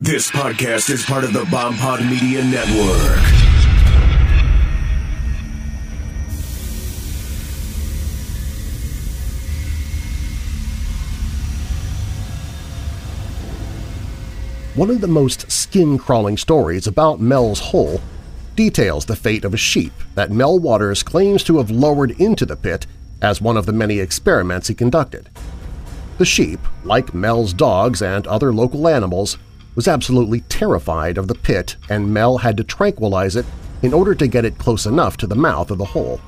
This podcast is part of the Bomb Pod Media Network. One of the most skin-crawling stories about Mel's Hole details the fate of a sheep that Mel Waters claims to have lowered into the pit as one of the many experiments he conducted. The sheep, like Mel's dogs and other local animals, was absolutely terrified of the pit and Mel had to tranquilize it in order to get it close enough to the mouth of the hole.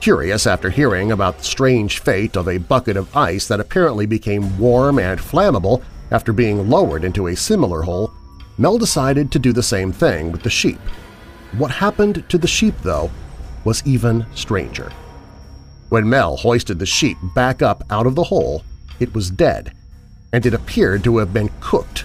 Curious after hearing about the strange fate of a bucket of ice that apparently became warm and flammable after being lowered into a similar hole, Mel decided to do the same thing with the sheep. What happened to the sheep, though, was even stranger. When Mel hoisted the sheep back up out of the hole, it was dead, and it appeared to have been cooked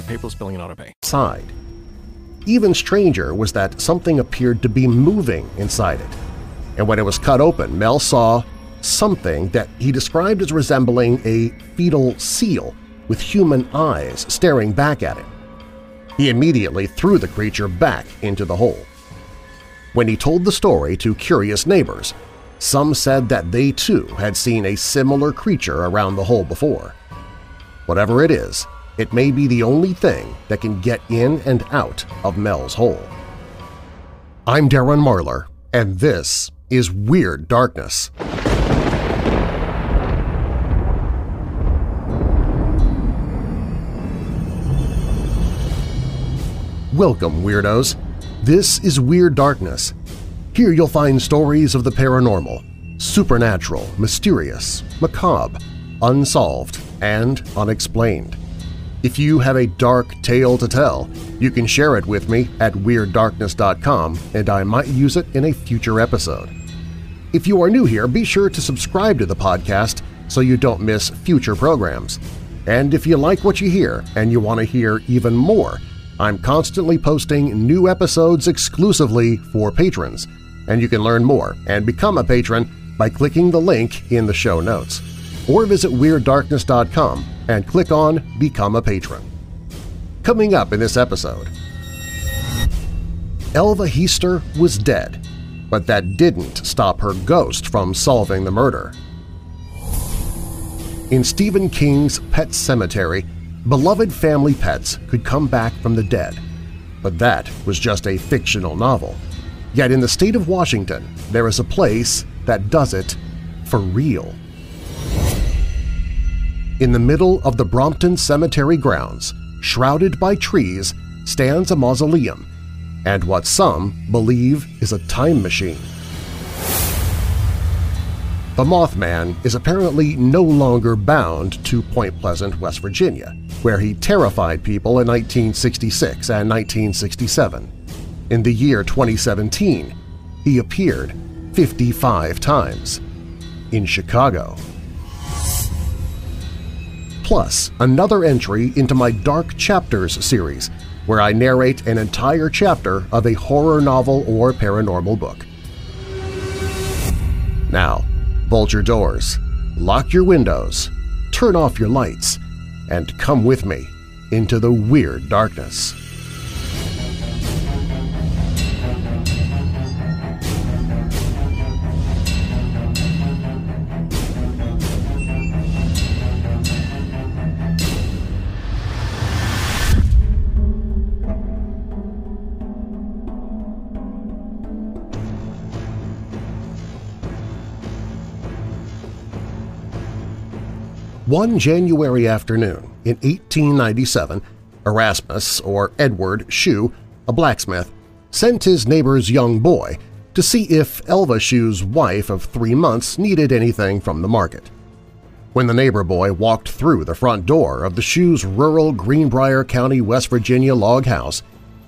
paperless billing and auto pay. Side. Even stranger was that something appeared to be moving inside it, and when it was cut open, Mel saw something that he described as resembling a fetal seal with human eyes staring back at him. He immediately threw the creature back into the hole. When he told the story to curious neighbors, some said that they too had seen a similar creature around the hole before. Whatever it is, it may be the only thing that can get in and out of Mel's hole. I'm Darren Marlar, and this is Weird Darkness. Welcome, Weirdos! This is Weird Darkness. Here you'll find stories of the paranormal, supernatural, mysterious, macabre, unsolved, and unexplained. If you have a dark tale to tell, you can share it with me at WeirdDarkness.com and I might use it in a future episode. If you are new here, be sure to subscribe to the podcast so you don't miss future programs. And if you like what you hear and you want to hear even more, I'm constantly posting new episodes exclusively for patrons, and you can learn more and become a patron by clicking the link in the show notes. Or visit WeirdDarkness.com and click on Become a Patron. Coming up in this episode… Elva Heaster was dead, but that didn't stop her ghost from solving the murder. In Stephen King's Pet Sematary, beloved family pets could come back from the dead, but that was just a fictional novel. Yet in the state of Washington, there is a place that does it for real. In the middle of the Brompton Cemetery grounds, shrouded by trees, stands a mausoleum and what some believe is a time machine. The Mothman is apparently no longer bound to Point Pleasant, West Virginia, where he terrified people in 1966 and 1967. In the year 2017, he appeared 55 times in Chicago. Plus, another entry into my Dark Chapters series, where I narrate an entire chapter of a horror novel or paranormal book. Now, bolt your doors, lock your windows, turn off your lights, and come with me into the weird darkness. One January afternoon in 1897, Erasmus, or Edward Shue, a blacksmith, sent his neighbor's young boy to see if Elva Shue's wife of three months needed anything from the market. When the neighbor boy walked through the front door of the Shue's rural Greenbrier County, West Virginia log house,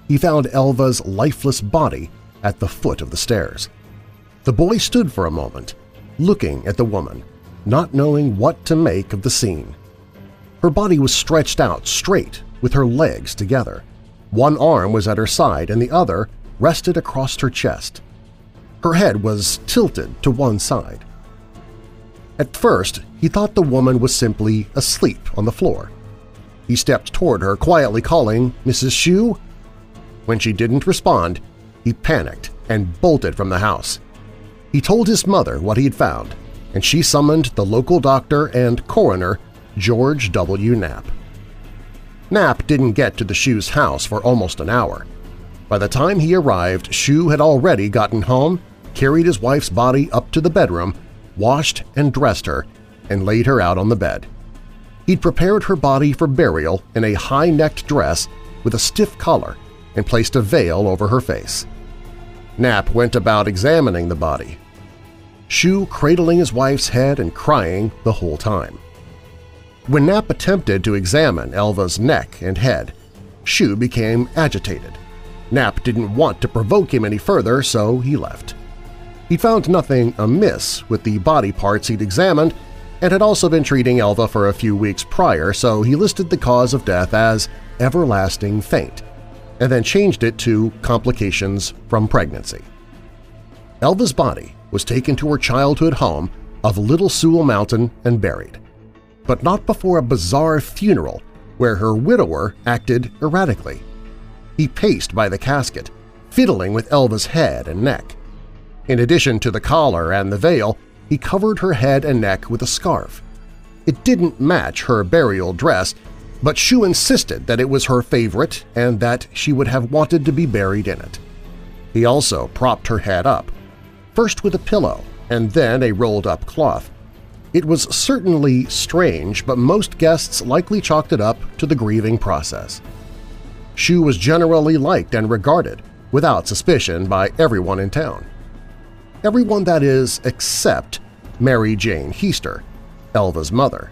he found Elva's lifeless body at the foot of the stairs. The boy stood for a moment, looking at the woman, not knowing what to make of the scene. Her body was stretched out straight with her legs together. One arm was at her side and the other rested across her chest. Her head was tilted to one side. At first, he thought the woman was simply asleep on the floor. He stepped toward her, quietly calling, Mrs. Shue? When she didn't respond, he panicked and bolted from the house. He told his mother what he had found, and she summoned the local doctor and coroner, George W. Knapp. Knapp didn't get to the Shue's house for almost an hour. By the time he arrived, Shue had already gotten home, carried his wife's body up to the bedroom, washed and dressed her, and laid her out on the bed. He'd prepared her body for burial in a high-necked dress with a stiff collar and placed a veil over her face. Knapp went about examining the body, Shue cradling his wife's head and crying the whole time. When Knapp attempted to examine Elva's neck and head, Shue became agitated. Knapp didn't want to provoke him any further, so he left. He found nothing amiss with the body parts he'd examined and had also been treating Elva for a few weeks prior, so he listed the cause of death as everlasting faint, and then changed it to complications from pregnancy. Elva's body was taken to her childhood home of Little Sewell Mountain and buried, but not before a bizarre funeral where her widower acted erratically. He paced by the casket, fiddling with Elva's head and neck. In addition to the collar and the veil, he covered her head and neck with a scarf. It didn't match her burial dress, but Shue insisted that it was her favorite and that she would have wanted to be buried in it. He also propped her head up, first with a pillow and then a rolled-up cloth. It was certainly strange, but most guests likely chalked it up to the grieving process. Shue was generally liked and regarded, without suspicion, by everyone in town. Everyone, that is, except Mary Jane Heaster, Elva's mother.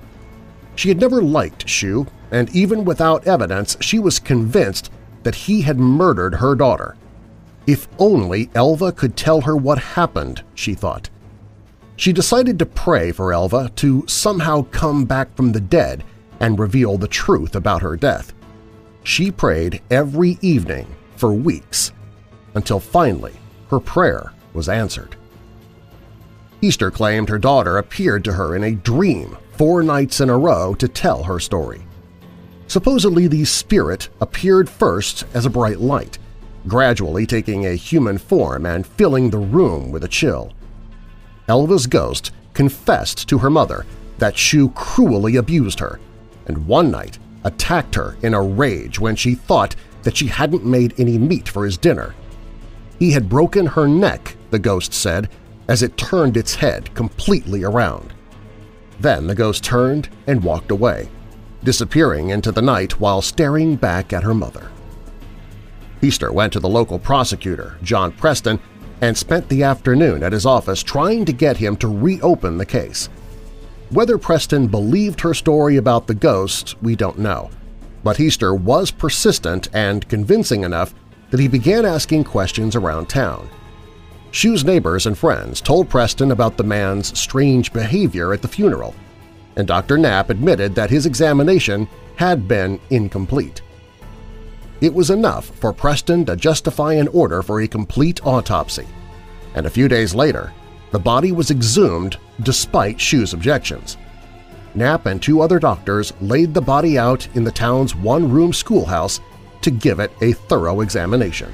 She had never liked Shue, and even without evidence she was convinced that he had murdered her daughter, if only Elva could tell her what happened, she thought. She decided to pray for Elva to somehow come back from the dead and reveal the truth about her death. She prayed every evening for weeks, until finally her prayer was answered. Heaster claimed her daughter appeared to her in a dream four nights in a row to tell her story. Supposedly the spirit appeared first as a bright light, gradually taking a human form and filling the room with a chill. Elva's ghost confessed to her mother that Shue cruelly abused her, and one night attacked her in a rage when she thought that she hadn't made any meat for his dinner. He had broken her neck, the ghost said, as it turned its head completely around. Then the ghost turned and walked away, disappearing into the night while staring back at her mother. Heaster went to the local prosecutor, John Preston, and spent the afternoon at his office trying to get him to reopen the case. Whether Preston believed her story about the ghost, we don't know, but Heaster was persistent and convincing enough that he began asking questions around town. Shue's neighbors and friends told Preston about the man's strange behavior at the funeral, and Dr. Knapp admitted that his examination had been incomplete. It was enough for Preston to justify an order for a complete autopsy, and a few days later, the body was exhumed despite Shue's objections. Knapp and two other doctors laid the body out in the town's one-room schoolhouse to give it a thorough examination.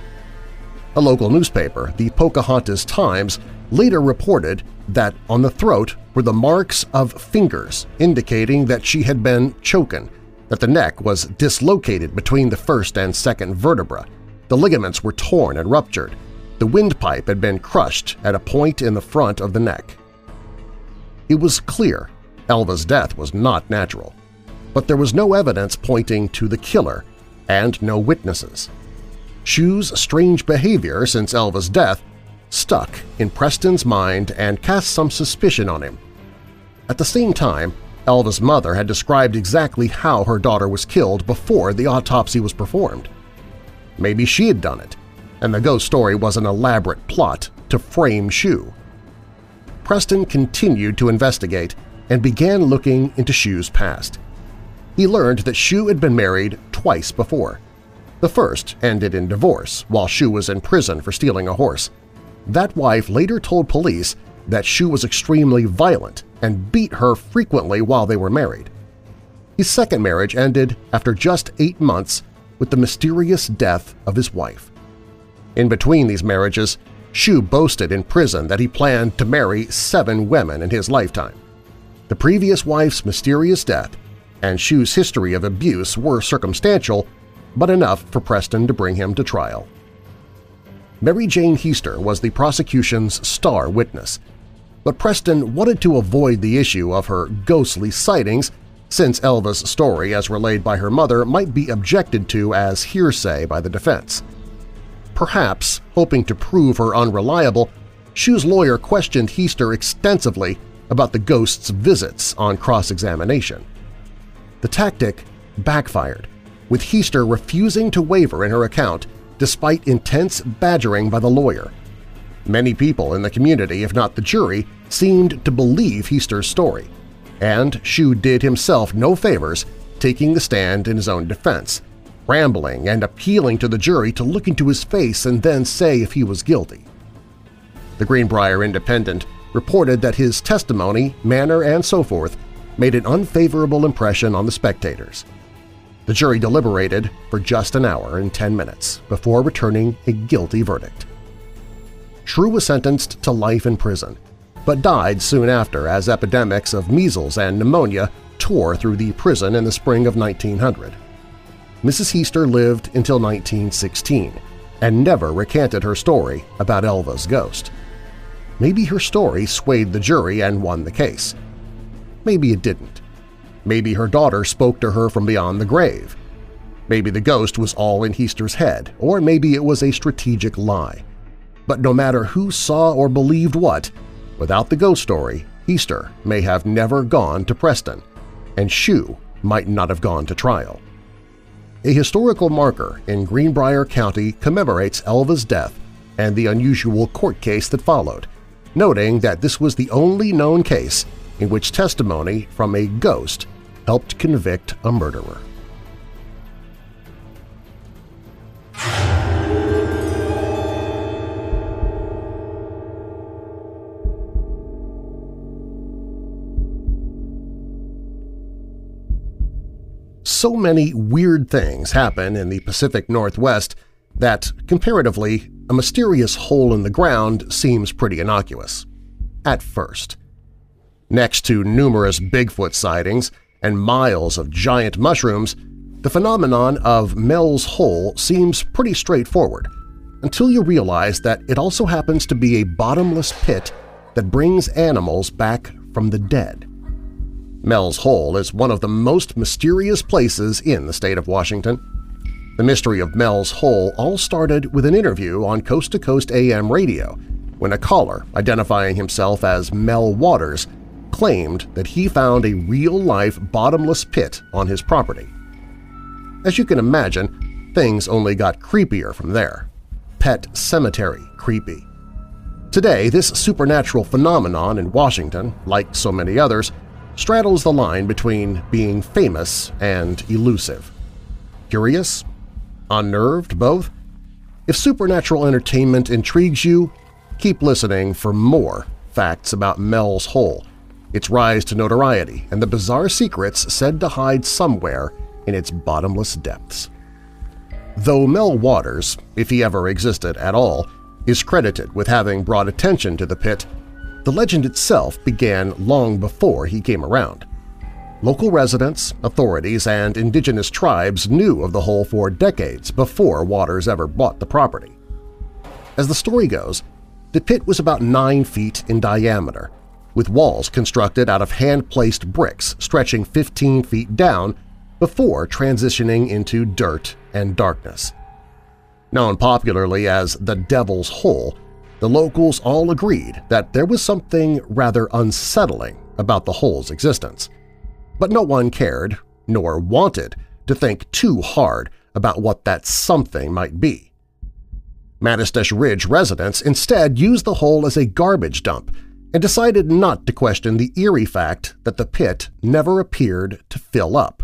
A local newspaper, the Pocahontas Times, later reported that on the throat were the marks of fingers indicating that she had been choken that the neck was dislocated between the first and second vertebra, the ligaments were torn and ruptured, the windpipe had been crushed at a point in the front of the neck. It was clear Elva's death was not natural, but there was no evidence pointing to the killer and no witnesses. Shue's strange behavior since Elva's death stuck in Preston's mind and cast some suspicion on him. At the same time, Elva's mother had described exactly how her daughter was killed before the autopsy was performed. Maybe she had done it, and the ghost story was an elaborate plot to frame Shue. Preston continued to investigate and began looking into Shue's past. He learned that Shue had been married twice before. The first ended in divorce while Shu was in prison for stealing a horse. That wife later told police that Shue was extremely violent and beat her frequently while they were married. His second marriage ended after just eight months with the mysterious death of his wife. In between these marriages, Shue boasted in prison that he planned to marry seven women in his lifetime. The previous wife's mysterious death and Shue's history of abuse were circumstantial, but enough for Preston to bring him to trial. Mary Jane Heaster was the prosecution's star witness, but Preston wanted to avoid the issue of her ghostly sightings since Elva's story as relayed by her mother might be objected to as hearsay by the defense. Perhaps, hoping to prove her unreliable, Shue's lawyer questioned Heaster extensively about the ghost's visits on cross-examination. The tactic backfired, with Heaster refusing to waver in her account despite intense badgering by the lawyer. Many people in the community, if not the jury, seemed to believe Heaster's story, and Shue did himself no favors taking the stand in his own defense, rambling and appealing to the jury to look into his face and then say if he was guilty. The Greenbrier Independent reported that his testimony, manner, and so forth made an unfavorable impression on the spectators. The jury deliberated for just an hour and 10 minutes before returning a guilty verdict. Shue was sentenced to life in prison, but died soon after as epidemics of measles and pneumonia tore through the prison in the spring of 1900. Mrs. Heaster lived until 1916 and never recanted her story about Elva's ghost. Maybe her story swayed the jury and won the case. Maybe it didn't. Maybe her daughter spoke to her from beyond the grave. Maybe the ghost was all in Heaster's head, or maybe it was a strategic lie. But no matter who saw or believed what, without the ghost story, Heaster may have never gone to Preston, and Shue might not have gone to trial. A historical marker in Greenbrier County commemorates Elva's death and the unusual court case that followed, noting that this was the only known case in which testimony from a ghost helped convict a murderer. So many weird things happen in the Pacific Northwest that, comparatively, a mysterious hole in the ground seems pretty innocuous. At first. Next to numerous Bigfoot sightings and miles of giant mushrooms, the phenomenon of Mel's Hole seems pretty straightforward until you realize that it also happens to be a bottomless pit that brings animals back from the dead. Mel's Hole is one of the most mysterious places in the state of Washington. The mystery of Mel's Hole all started with an interview on Coast to Coast AM radio when a caller identifying himself as Mel Waters claimed that he found a real-life bottomless pit on his property. As you can imagine, things only got creepier from there. Pet Sematary creepy. Today, this supernatural phenomenon in Washington, like so many others, straddles the line between being famous and elusive. Curious? Unnerved? Both? If supernatural entertainment intrigues you, keep listening for more facts about Mel's Hole, its rise to notoriety, and the bizarre secrets said to hide somewhere in its bottomless depths. Though Mel Waters, if he ever existed at all, is credited with having brought attention to the pit, the legend itself began long before he came around. Local residents, authorities, and indigenous tribes knew of the hole for decades before Waters ever bought the property. As the story goes, the pit was about 9 feet in diameter, with walls constructed out of hand-placed bricks stretching 15 feet down before transitioning into dirt and darkness. Known popularly as the Devil's Hole, the locals all agreed that there was something rather unsettling about the hole's existence. But no one cared, nor wanted, to think too hard about what that something might be. Manastash Ridge residents instead used the hole as a garbage dump and decided not to question the eerie fact that the pit never appeared to fill up.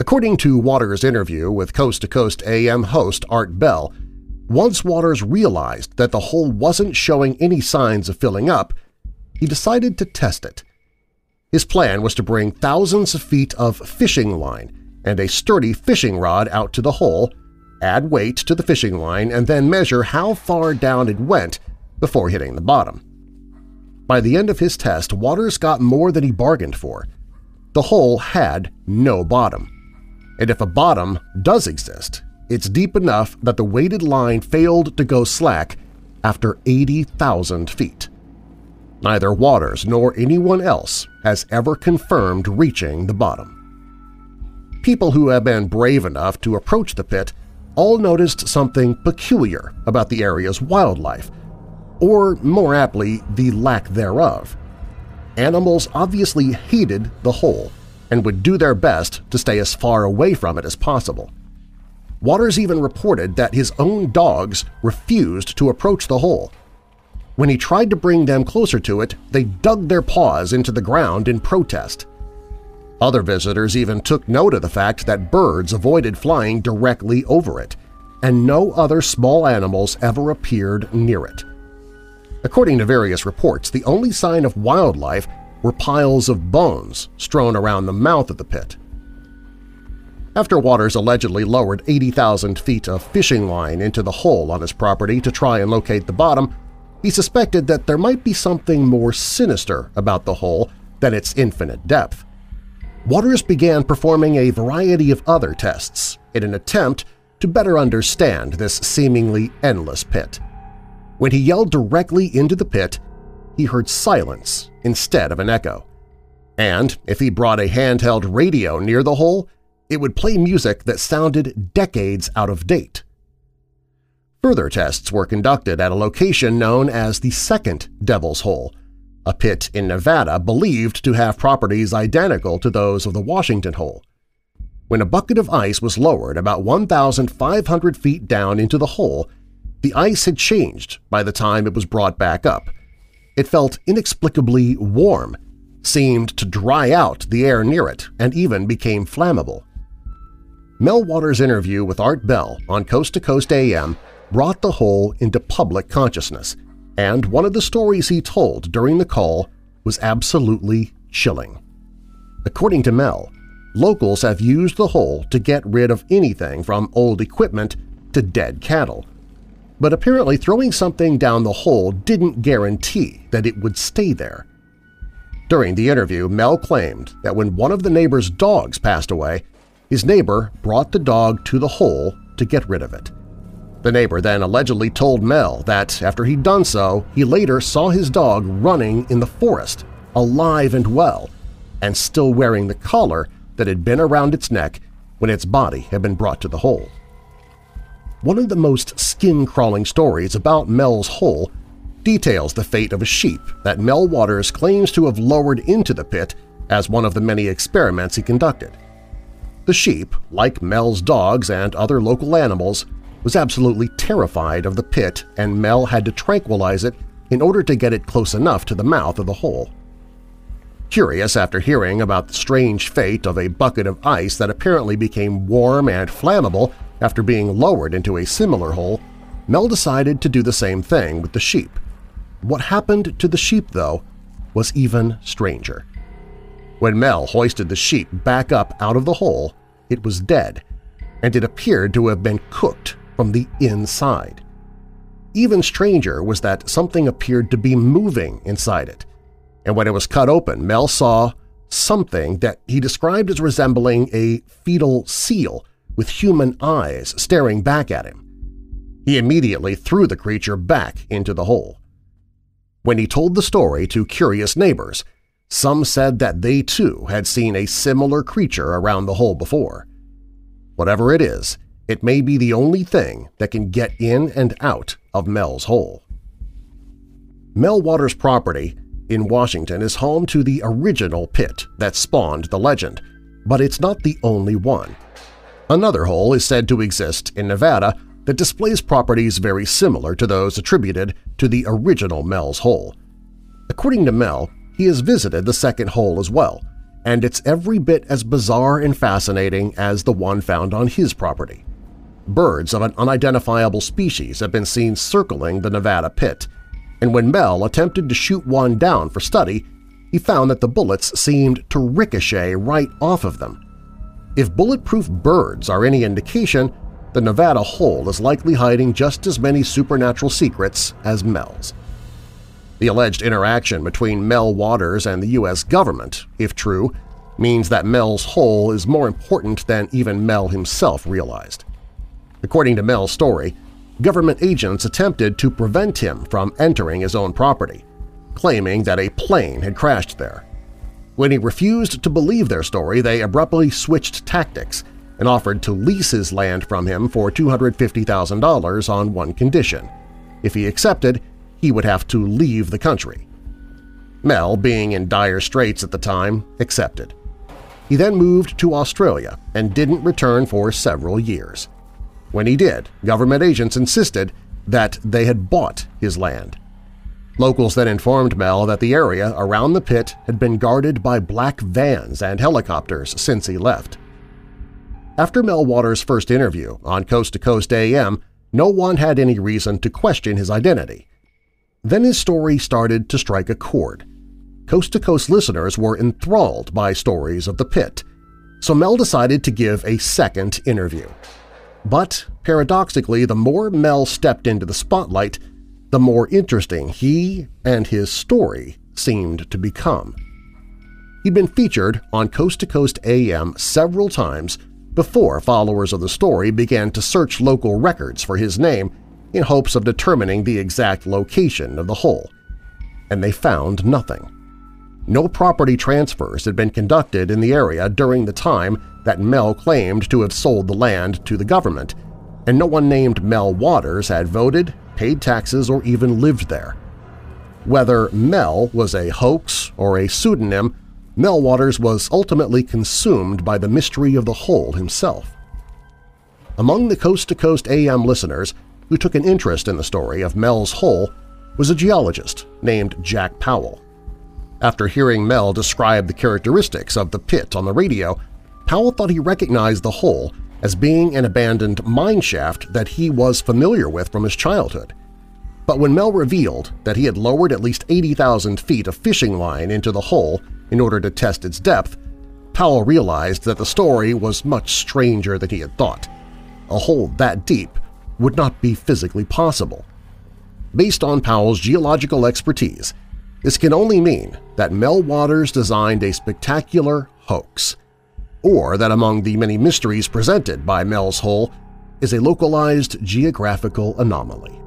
According to Waters' interview with Coast to Coast AM host Art Bell, once Waters realized that the hole wasn't showing any signs of filling up, he decided to test it. His plan was to bring thousands of feet of fishing line and a sturdy fishing rod out to the hole, add weight to the fishing line, and then measure how far down it went before hitting the bottom. By the end of his test, Waters got more than he bargained for. The hole had no bottom. And if a bottom does exist, it's deep enough that the weighted line failed to go slack after 80,000 feet. Neither Waters nor anyone else has ever confirmed reaching the bottom. People who have been brave enough to approach the pit all noticed something peculiar about the area's wildlife, or more aptly, the lack thereof. Animals obviously hated the hole and would do their best to stay as far away from it as possible. Waters even reported that his own dogs refused to approach the hole. When he tried to bring them closer to it, they dug their paws into the ground in protest. Other visitors even took note of the fact that birds avoided flying directly over it, and no other small animals ever appeared near it. According to various reports, the only sign of wildlife were piles of bones strewn around the mouth of the pit. After Waters allegedly lowered 80,000 feet of fishing line into the hole on his property to try and locate the bottom, he suspected that there might be something more sinister about the hole than its infinite depth. Waters began performing a variety of other tests in an attempt to better understand this seemingly endless pit. When he yelled directly into the pit, he heard silence instead of an echo. And if he brought a handheld radio near the hole, it would play music that sounded decades out of date. Further tests were conducted at a location known as the Second Devil's Hole, a pit in Nevada believed to have properties identical to those of the Washington Hole. When a bucket of ice was lowered about 1,500 feet down into the hole, the ice had changed by the time it was brought back up. It felt inexplicably warm, seemed to dry out the air near it, and even became flammable. Mel Waters' interview with Art Bell on Coast to Coast AM brought the hole into public consciousness, and one of the stories he told during the call was absolutely chilling. According to Mel, locals have used the hole to get rid of anything from old equipment to dead cattle, but apparently throwing something down the hole didn't guarantee that it would stay there. During the interview, Mel claimed that when one of the neighbor's dogs passed away, his neighbor brought the dog to the hole to get rid of it. The neighbor then allegedly told Mel that after he'd done so, he later saw his dog running in the forest, alive and well, and still wearing the collar that had been around its neck when its body had been brought to the hole. One of the most skin-crawling stories about Mel's hole details the fate of a sheep that Mel Waters claims to have lowered into the pit as one of the many experiments he conducted. The sheep, like Mel's dogs and other local animals, was absolutely terrified of the pit and Mel had to tranquilize it in order to get it close enough to the mouth of the hole. Curious after hearing about the strange fate of a bucket of ice that apparently became warm and flammable after being lowered into a similar hole, Mel decided to do the same thing with the sheep. What happened to the sheep, though, was even stranger. When Mel hoisted the sheep back up out of the hole, it was dead, and it appeared to have been cooked from the inside. Even stranger was that something appeared to be moving inside it, and when it was cut open, Mel saw something that he described as resembling a fetal seal with human eyes staring back at him. He immediately threw the creature back into the hole. When he told the story to curious neighbors, some said that they too had seen a similar creature around the hole before. Whatever it is, it may be the only thing that can get in and out of Mel's Hole. Mel Waters' property in Washington is home to the original pit that spawned the legend, but it's not the only one. Another hole is said to exist in Nevada that displays properties very similar to those attributed to the original Mel's Hole. According to Mel, he has visited the second hole as well, and it's every bit as bizarre and fascinating as the one found on his property. Birds of an unidentifiable species have been seen circling the Nevada pit, and when Mel attempted to shoot one down for study, he found that the bullets seemed to ricochet right off of them. If bulletproof birds are any indication, the Nevada hole is likely hiding just as many supernatural secrets as Mel's. The alleged interaction between Mel Waters and the U.S. government, if true, means that Mel's hole is more important than even Mel himself realized. According to Mel's story, government agents attempted to prevent him from entering his own property, claiming that a plane had crashed there. When he refused to believe their story, they abruptly switched tactics and offered to lease his land from him for $250,000 on one condition. If he accepted, he would have to leave the country. Mel, being in dire straits at the time, accepted. He then moved to Australia and didn't return for several years. When he did, government agents insisted that they had bought his land. Locals then informed Mel that the area around the pit had been guarded by black vans and helicopters since he left. After Mel Waters' first interview on Coast to Coast AM, no one had any reason to question his identity. Then his story started to strike a chord. Coast to Coast listeners were enthralled by stories of the pit, so Mel decided to give a second interview. But paradoxically, the more Mel stepped into the spotlight, the more interesting he and his story seemed to become. He'd been featured on Coast to Coast AM several times before followers of the story began to search local records for his name in hopes of determining the exact location of the hole, and they found nothing. No property transfers had been conducted in the area during the time that Mel claimed to have sold the land to the government, and no one named Mel Waters had voted, paid taxes, or even lived there. Whether Mel was a hoax or a pseudonym, Mel Waters was ultimately consumed by the mystery of the hole himself. Among the coast-to-coast AM listeners who took an interest in the story of Mel's hole was a geologist named Jack Powell. After hearing Mel describe the characteristics of the pit on the radio, Powell thought he recognized the hole as being an abandoned mine shaft that he was familiar with from his childhood. But when Mel revealed that he had lowered at least 80,000 feet of fishing line into the hole in order to test its depth, Powell realized that the story was much stranger than he had thought. A hole that deep would not be physically possible. Based on Powell's geological expertise, this can only mean that Mel Waters designed a spectacular hoax, or that among the many mysteries presented by Mel's Hole is a localized geographical anomaly.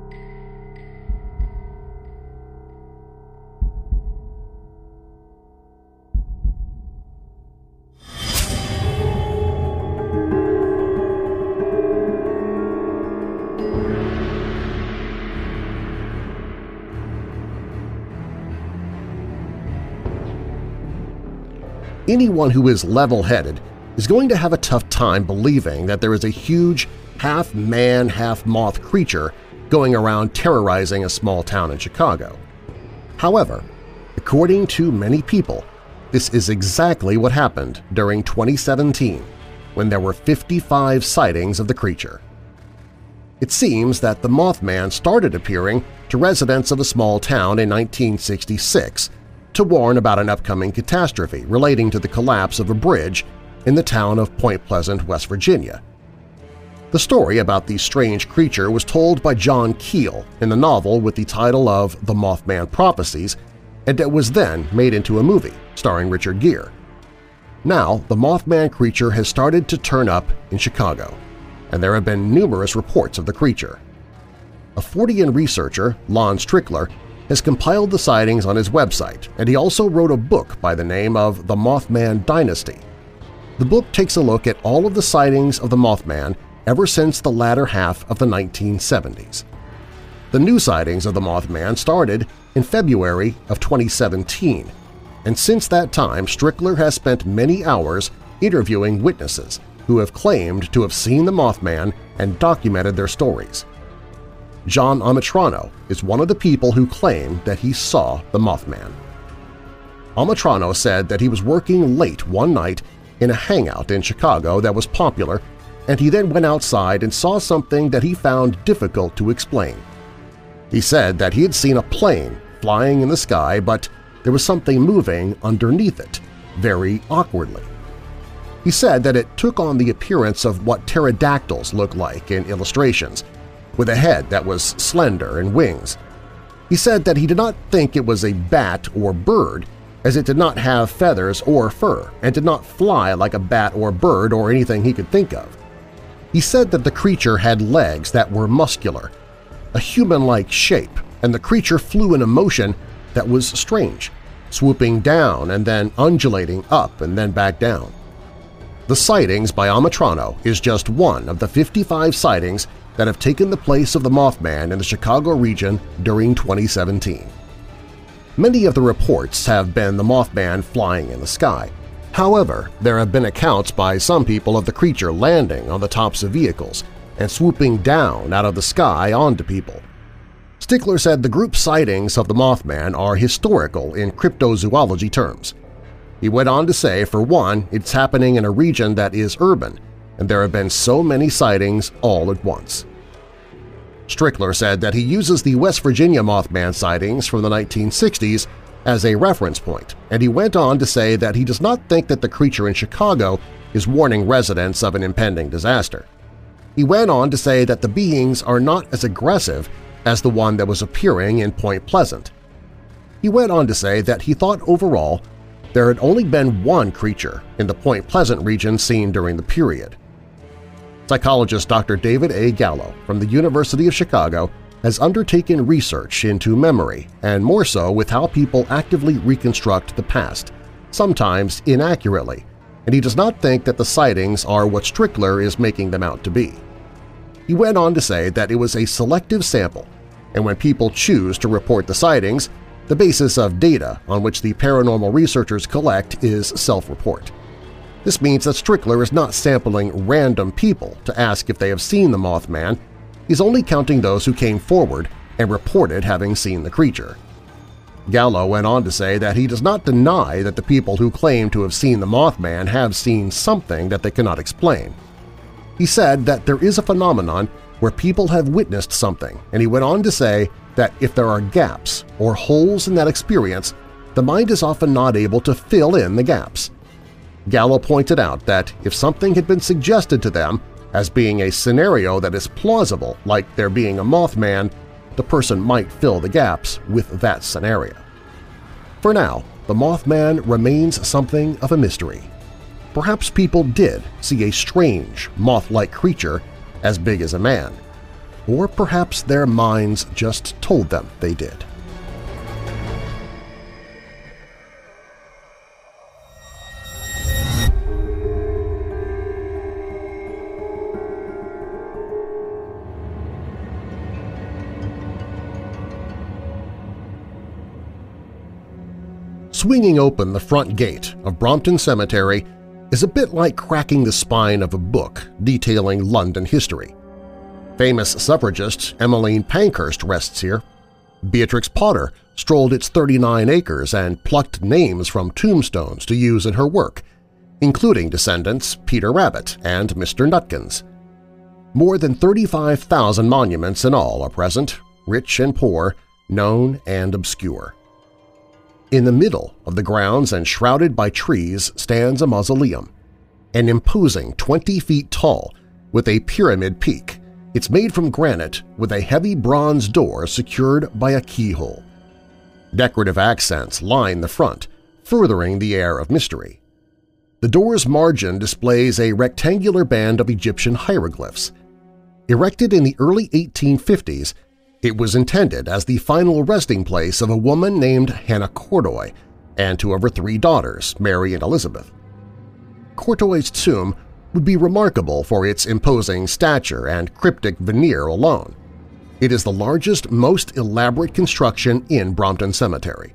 Anyone who is level-headed is going to have a tough time believing that there is a huge half-man, half-moth creature going around terrorizing a small town in Chicago. However, according to many people, this is exactly what happened during 2017 when there were 55 sightings of the creature. It seems that the Mothman started appearing to residents of a small town in 1966 to warn about an upcoming catastrophe relating to the collapse of a bridge in the town of Point Pleasant, West Virginia. The story about the strange creature was told by John Keel in the novel with the title of The Mothman Prophecies, and it was then made into a movie starring Richard Gere. Now, the Mothman creature has started to turn up in Chicago, and there have been numerous reports of the creature. A Fortean researcher, Lon Strickler, has compiled the sightings on his website, and he also wrote a book by the name of The Mothman Dynasty. The book takes a look at all of the sightings of the Mothman ever since the latter half of the 1970s. The new sightings of the Mothman started in February of 2017, and since that time Strickler has spent many hours interviewing witnesses who have claimed to have seen the Mothman and documented their stories. John Amatrano is one of the people who claim that he saw the Mothman. Amatrano said that he was working late one night in a hangout in Chicago that was popular, and he then went outside and saw something that he found difficult to explain. He said that he had seen a plane flying in the sky, but there was something moving underneath it, very awkwardly. He said that it took on the appearance of what pterodactyls look like in illustrations, with a head that was slender and wings. He said that he did not think it was a bat or bird, as it did not have feathers or fur and did not fly like a bat or bird or anything he could think of. He said that the creature had legs that were muscular, a human-like shape, and the creature flew in a motion that was strange, swooping down and then undulating up and then back down. The sightings by Amatrano is just one of the 55 sightings that have taken the place of the Mothman in the Chicago region during 2017. Many of the reports have been the Mothman flying in the sky. However, there have been accounts by some people of the creature landing on the tops of vehicles and swooping down out of the sky onto people. Strickler said the group sightings of the Mothman are historical in cryptozoology terms. He went on to say, for one, it's happening in a region that is urban, and there have been so many sightings all at once. Strickler said that he uses the West Virginia Mothman sightings from the 1960s as a reference point, and he went on to say that he does not think that the creature in Chicago is warning residents of an impending disaster. He went on to say that the beings are not as aggressive as the one that was appearing in Point Pleasant. He went on to say that he thought overall there had only been one creature in the Point Pleasant region seen during the period. Psychologist Dr. David A. Gallo from the University of Chicago has undertaken research into memory and more so with how people actively reconstruct the past, sometimes inaccurately, and he does not think that the sightings are what Strickler is making them out to be. He went on to say that it was a selective sample, and when people choose to report the sightings, the basis of data on which the paranormal researchers collect is self-report. This means that Strickler is not sampling random people to ask if they have seen the Mothman, he's only counting those who came forward and reported having seen the creature. Gallo went on to say that he does not deny that the people who claim to have seen the Mothman have seen something that they cannot explain. He said that there is a phenomenon where people have witnessed something, and he went on to say that if there are gaps or holes in that experience, the mind is often not able to fill in the gaps. Gallo pointed out that if something had been suggested to them as being a scenario that is plausible, like there being a Mothman, the person might fill the gaps with that scenario. For now, the Mothman remains something of a mystery. Perhaps people did see a strange, moth-like creature as big as a man, or perhaps their minds just told them they did. Swinging open the front gate of Brompton Cemetery is a bit like cracking the spine of a book detailing London history. Famous suffragist Emmeline Pankhurst rests here. Beatrix Potter strolled its 39 acres and plucked names from tombstones to use in her work, including descendants Peter Rabbit and Mr. Nutkins. More than 35,000 monuments in all are present, rich and poor, known and obscure. In the middle of the grounds and shrouded by trees stands a mausoleum, an imposing 20 feet tall with a pyramid peak it's made from granite with a heavy bronze door secured by a keyhole. Decorative accents line the front, furthering the air of mystery. The door's margin displays a rectangular band of Egyptian hieroglyphs. Erected in the early 1850s, It was intended as the final resting place of a woman named Hannah Courtoy and two of her three daughters, Mary and Elizabeth. Courtoy's tomb would be remarkable for its imposing stature and cryptic veneer alone. It is the largest, most elaborate construction in Brompton Cemetery.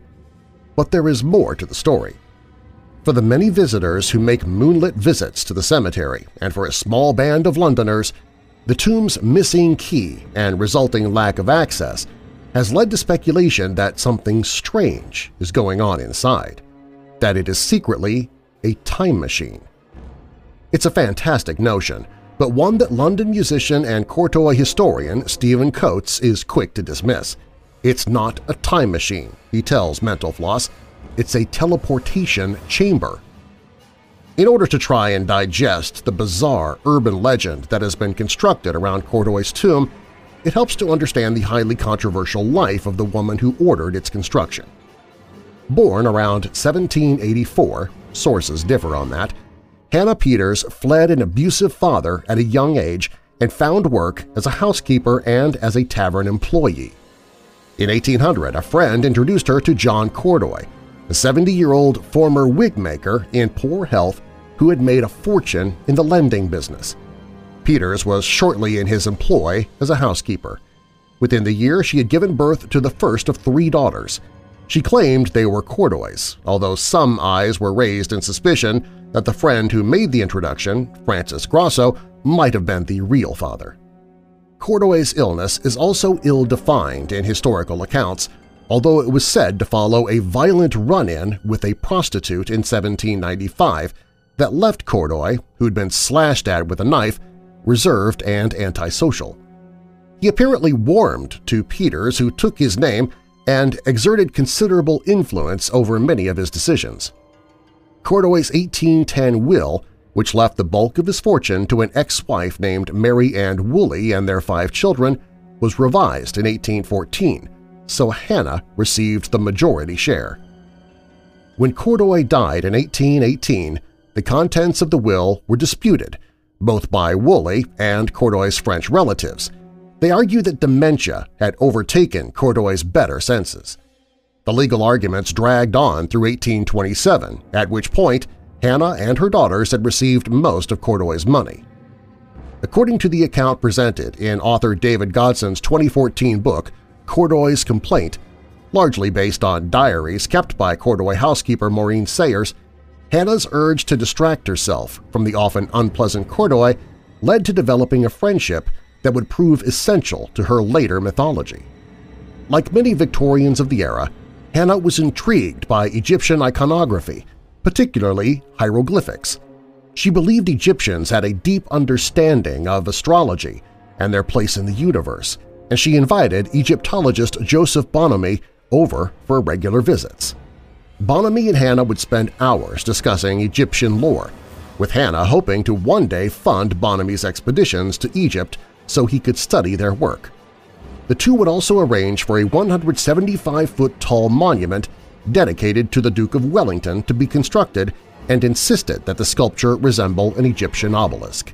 But there is more to the story. For the many visitors who make moonlit visits to the cemetery and for a small band of Londoners, the tomb's missing key and resulting lack of access has led to speculation that something strange is going on inside, that it is secretly a time machine. It's a fantastic notion, but one that London musician and Courtoy historian Stephen Coates is quick to dismiss. It's not a time machine, he tells Mental Floss, it's a teleportation chamber. In order to try and digest the bizarre urban legend that has been constructed around Courtoy's tomb, it helps to understand the highly controversial life of the woman who ordered its construction. Born around 1784, sources differ on that, Hannah Peters fled an abusive father at a young age and found work as a housekeeper and as a tavern employee. In 1800, a friend introduced her to John Courtoy, a 70-year-old former wig maker in poor health who had made a fortune in the lending business. Peters was shortly in his employ as a housekeeper. Within the year, she had given birth to the first of three daughters. She claimed they were Courtoys, although some eyes were raised in suspicion that the friend who made the introduction, Francis Grosso, might have been the real father. Courtoy's illness is also ill-defined in historical accounts, although it was said to follow a violent run-in with a prostitute in 1795 that left Courtoy, who'd been slashed at with a knife, reserved and antisocial. He apparently warmed to Peters, who took his name and exerted considerable influence over many of his decisions. Courtoy's 1810 will, which left the bulk of his fortune to an ex-wife named Mary Ann Woolley and their five children, was revised in 1814, so Hannah received the majority share. When Courtoy died in 1818, the contents of the will were disputed, both by Woolley and Courtoy's French relatives. They argued that dementia had overtaken Courtoy's better senses. The legal arguments dragged on through 1827, at which point Hannah and her daughters had received most of Courtoy's money. According to the account presented in author David Godson's 2014 book, Courtoy's Complaint, largely based on diaries kept by Courtoy housekeeper Maureen Sayers, Hannah's urge to distract herself from the often unpleasant Courtoy led to developing a friendship that would prove essential to her later mythology. Like many Victorians of the era, Hannah was intrigued by Egyptian iconography, particularly hieroglyphics. She believed Egyptians had a deep understanding of astrology and their place in the universe, and she invited Egyptologist Joseph Bonomi over for regular visits. Bonomi and Hannah would spend hours discussing Egyptian lore, with Hannah hoping to one day fund Bonomi's expeditions to Egypt so he could study their work. The two would also arrange for a 175-foot-tall monument dedicated to the Duke of Wellington to be constructed and insisted that the sculpture resemble an Egyptian obelisk.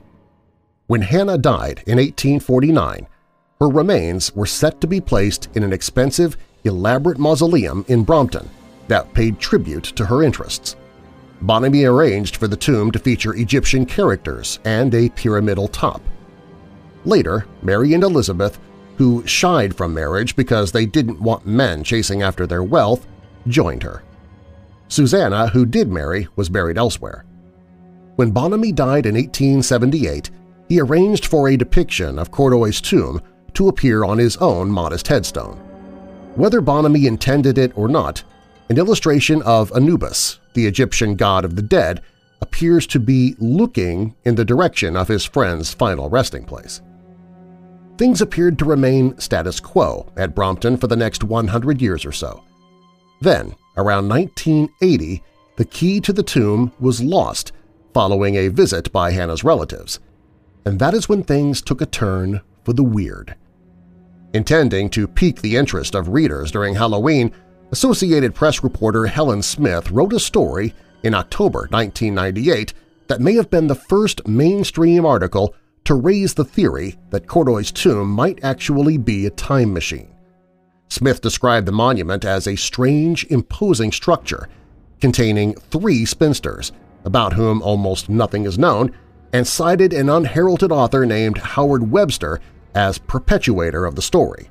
When Hannah died in 1849, her remains were set to be placed in an expensive, elaborate mausoleum in Brompton, that paid tribute to her interests. Bonomi arranged for the tomb to feature Egyptian characters and a pyramidal top. Later, Mary and Elizabeth, who shied from marriage because they didn't want men chasing after their wealth, joined her. Susanna, who did marry, was buried elsewhere. When Bonomi died in 1878, he arranged for a depiction of Courtoy's tomb to appear on his own modest headstone. Whether Bonomi intended it or not, an illustration of Anubis, the Egyptian god of the dead, appears to be looking in the direction of his friend's final resting place. Things appeared to remain status quo at Brompton for the next 100 years or so. Then, around 1980, the key to the tomb was lost following a visit by Hannah's relatives, and that is when things took a turn for the weird. Intending to pique the interest of readers during Halloween, Associated Press reporter Helen Smith wrote a story in October 1998 that may have been the first mainstream article to raise the theory that Courtoy's tomb might actually be a time machine. Smith described the monument as a strange, imposing structure containing three spinsters, about whom almost nothing is known, and cited an unheralded author named Howard Webster as perpetuator of the story.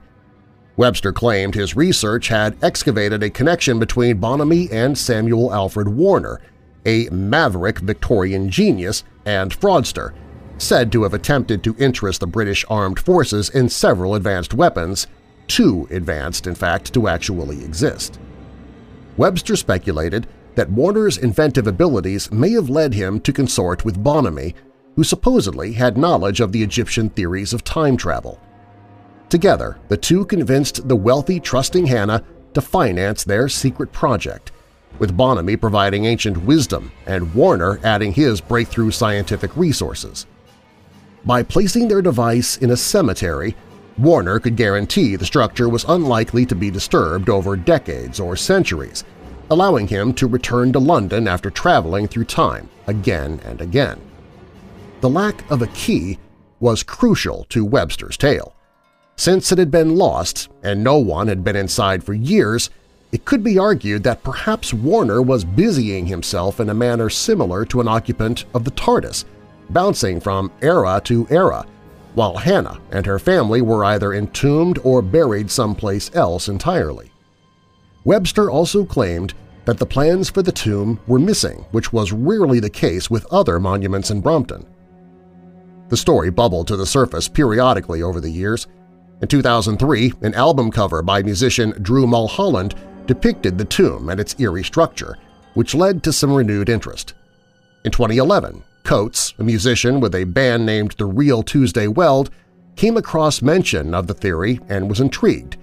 Webster claimed his research had excavated a connection between Bonomi and Samuel Alfred Warner, a maverick Victorian genius and fraudster, said to have attempted to interest the British armed forces in several advanced weapons, too advanced, in fact, to actually exist. Webster speculated that Warner's inventive abilities may have led him to consort with Bonomi, who supposedly had knowledge of the Egyptian theories of time travel. Together, the two convinced the wealthy, trusting Hannah to finance their secret project, with Bonomi providing ancient wisdom and Warner adding his breakthrough scientific resources. By placing their device in a cemetery, Warner could guarantee the structure was unlikely to be disturbed over decades or centuries, allowing him to return to London after traveling through time again and again. The lack of a key was crucial to Webster's tale. Since it had been lost and no one had been inside for years, it could be argued that perhaps Warner was busying himself in a manner similar to an occupant of the TARDIS, bouncing from era to era, while Hannah and her family were either entombed or buried someplace else entirely. Webster also claimed that the plans for the tomb were missing, which was rarely the case with other monuments in Brompton. The story bubbled to the surface periodically over the years. In 2003, an album cover by musician Drew Mulholland depicted the tomb and its eerie structure, which led to some renewed interest. In 2011, Coates, a musician with a band named The Real Tuesday Weld, came across mention of the theory and was intrigued.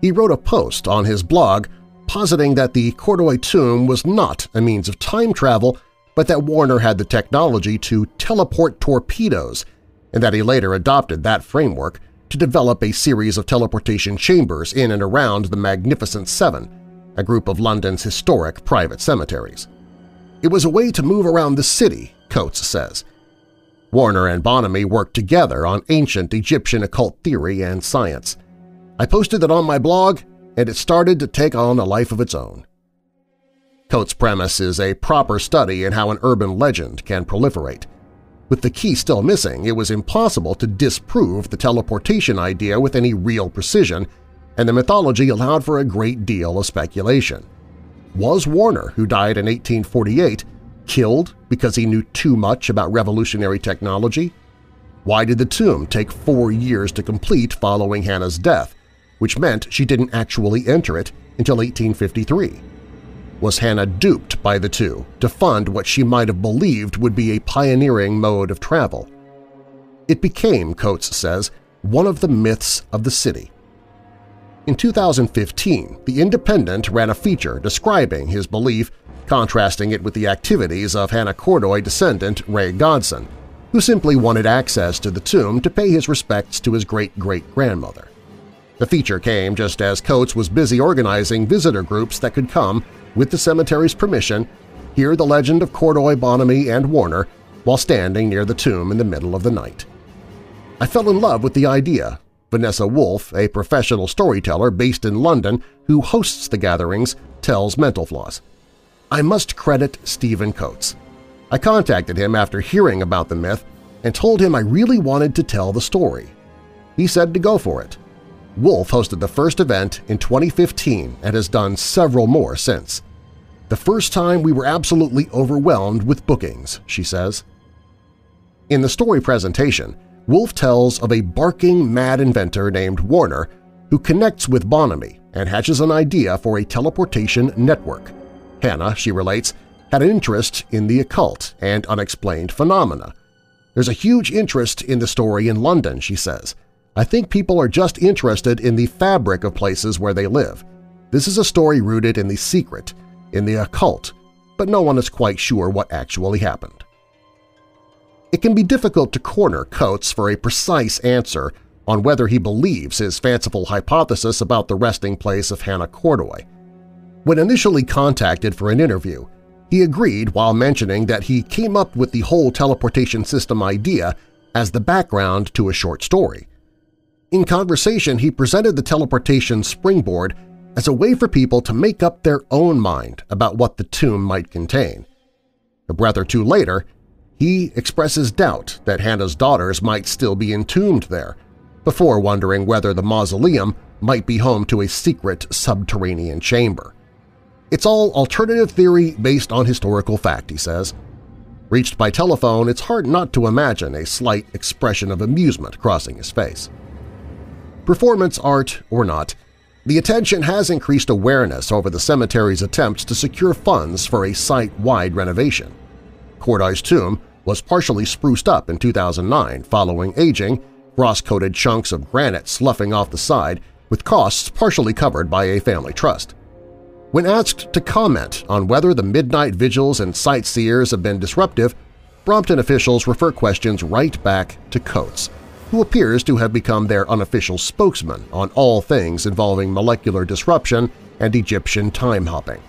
He wrote a post on his blog positing that the Courtoy tomb was not a means of time travel, but that Warner had the technology to teleport torpedoes and that he later adopted that framework to develop a series of teleportation chambers in and around the Magnificent Seven, a group of London's historic private cemeteries. It was a way to move around the city Coates says. Warner and Bonomi worked together on ancient Egyptian occult theory and science. I posted it on my blog, and it started to take on a life of its own. Coates' premise is a proper study in how an urban legend can proliferate. With the key still missing, it was impossible to disprove the teleportation idea with any real precision, and the mythology allowed for a great deal of speculation. Was Warner, who died in 1848, killed because he knew too much about revolutionary technology? Why did the tomb take four years to complete following Hannah's death, which meant she didn't actually enter it until 1853? Was Hannah duped by the two to fund what she might have believed would be a pioneering mode of travel? It became, Coates says, one of the myths of the city. In 2015, The Independent ran a feature describing his belief contrasting it with the activities of Hannah Courtoy descendant Ray Godson, who simply wanted access to the tomb to pay his respects to his great-great-grandmother. The feature came just as Coates was busy organizing visitor groups that could come, with the cemetery's permission, hear the legend of Courtoy, Bonomi, and Warner while standing near the tomb in the middle of the night. I fell in love with the idea. Vanessa Wolfe, a professional storyteller based in London who hosts the gatherings, tells Mental Floss. I must credit Stephen Coates. I contacted him after hearing about the myth and told him I really wanted to tell the story. He said to go for it. Wolf hosted the first event in 2015 and has done several more since. The first time we were absolutely overwhelmed with bookings, she says. In the story presentation, Wolf tells of a barking mad inventor named Warner who connects with Bonomi and hatches an idea for a teleportation network. Hannah, she relates, had an interest in the occult and unexplained phenomena. There's a huge interest in the story in London, she says. I think people are just interested in the fabric of places where they live. This is a story rooted in the secret, in the occult, but no one is quite sure what actually happened. It can be difficult to corner Coates for a precise answer on whether he believes his fanciful hypothesis about the resting place of Hannah Courtoy. When initially contacted for an interview, he agreed while mentioning that he came up with the whole teleportation system idea as the background to a short story. In conversation, he presented the teleportation springboard as a way for people to make up their own mind about what the tomb might contain. A breath or two later, he expresses doubt that Hannah's daughters might still be entombed there, before wondering whether the mausoleum might be home to a secret subterranean chamber. It's all alternative theory based on historical fact, he says. Reached by telephone, it's hard not to imagine a slight expression of amusement crossing his face. Performance art or not, the attention has increased awareness over the cemetery's attempts to secure funds for a site-wide renovation. Courtoy's tomb was partially spruced up in 2009 following aging, frost-coated chunks of granite sloughing off the side, with costs partially covered by a family trust. When asked to comment on whether the midnight vigils and sightseers have been disruptive, Brompton officials refer questions right back to Coates, who appears to have become their unofficial spokesman on all things involving molecular disruption and Egyptian time-hopping.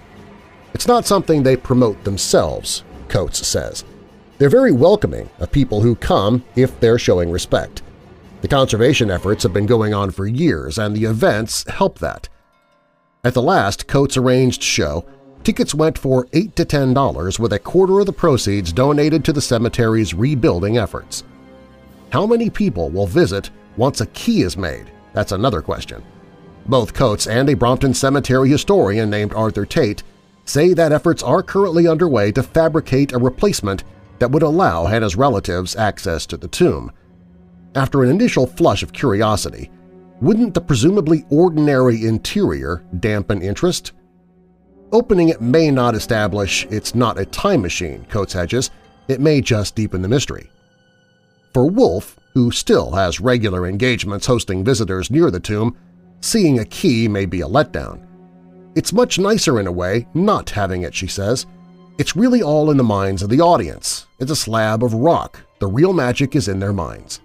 It's not something they promote themselves, Coates says. They're very welcoming of people who come if they're showing respect. The conservation efforts have been going on for years, and the events help that. At the last Coates arranged show, tickets went for 8 to $10 with a quarter of the proceeds donated to the cemetery's rebuilding efforts. How many people will visit once a key is made? That's another question. Both Coates and a Brompton Cemetery historian named Arthur Tate say that efforts are currently underway to fabricate a replacement that would allow Hannah's relatives access to the tomb. After an initial flush of curiosity, wouldn't the presumably ordinary interior dampen interest? Opening it may not establish it's not a time machine, Coates hedges, it may just deepen the mystery. For Wolf, who still has regular engagements hosting visitors near the tomb, seeing a key may be a letdown. It's much nicer in a way not having it, she says. It's really all in the minds of the audience. It's a slab of rock. The real magic is in their minds.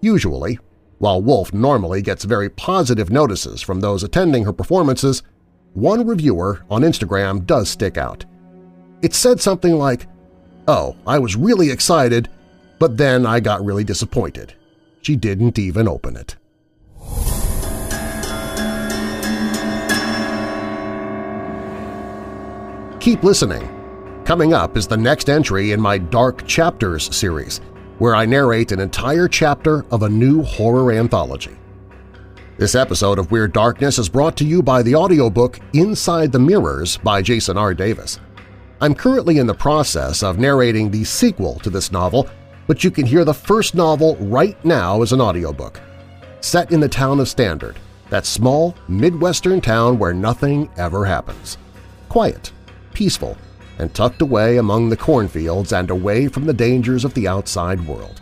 Usually, while Wolf normally gets very positive notices from those attending her performances, one reviewer on Instagram does stick out. It said something like, Oh, I was really excited, but then I got really disappointed. She didn't even open it. Keep listening. Coming up is the next entry in my Dark Chapters series, where I narrate an entire chapter of a new horror anthology. This episode of Weird Darkness is brought to you by the audiobook Inside the Mirrors by Jason R. Davis. I'm currently in the process of narrating the sequel to this novel but you can hear the first novel right now as an audiobook. Set in the town of Standard, that small, Midwestern town where nothing ever happens. Quiet, peaceful, and tucked away among the cornfields and away from the dangers of the outside world.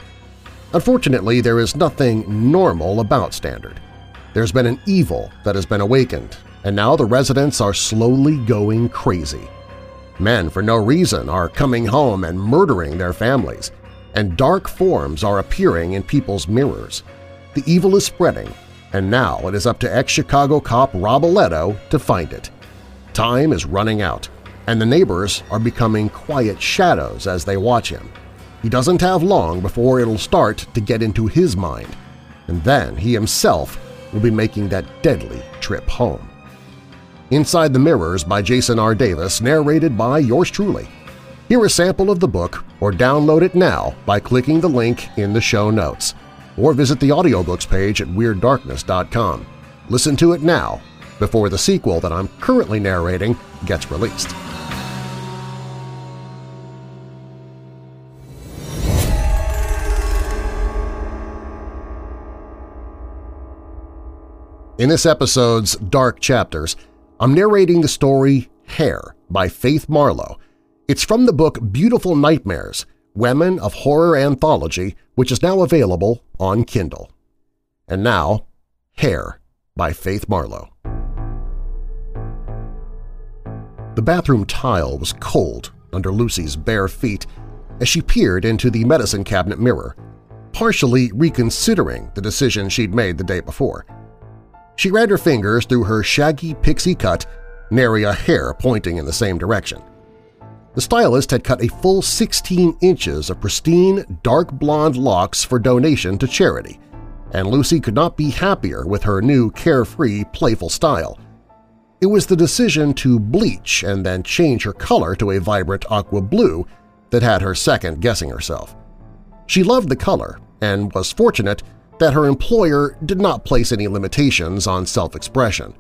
Unfortunately, there is nothing normal about Standard. There's been an evil that has been awakened, and now the residents are slowly going crazy. Men for no reason are coming home and murdering their families, and dark forms are appearing in people's mirrors. The evil is spreading, and now it is up to ex-Chicago cop Rob Aletto to find it. Time is running out, and the neighbors are becoming quiet shadows as they watch him. He doesn't have long before it'll start to get into his mind, and then he himself will be making that deadly trip home. Inside the Mirrors by Jason R. Davis, narrated by yours truly. Hear a sample of the book or download it now by clicking the link in the show notes, or visit the audiobooks page at WeirdDarkness.com. Listen to it now before the sequel that I'm currently narrating gets released. In this episode's Dark Chapters, I'm narrating the story Hair by Faith Marlow, it's from the book Beautiful Nightmares, Women of Horror Anthology, which is now available on Kindle. And now, Hair by Faith Marlow. The bathroom tile was cold under Lucy's bare feet as she peered into the medicine cabinet mirror, partially reconsidering the decision she'd made the day before. She ran her fingers through her shaggy pixie cut, nary a hair pointing in the same direction. The stylist had cut a full 16 inches of pristine, dark blonde locks for donation to charity, and Lucy could not be happier with her new carefree, playful style. It was the decision to bleach and then change her color to a vibrant aqua blue that had her second-guessing herself. She loved the color and was fortunate that her employer did not place any limitations on self-expression.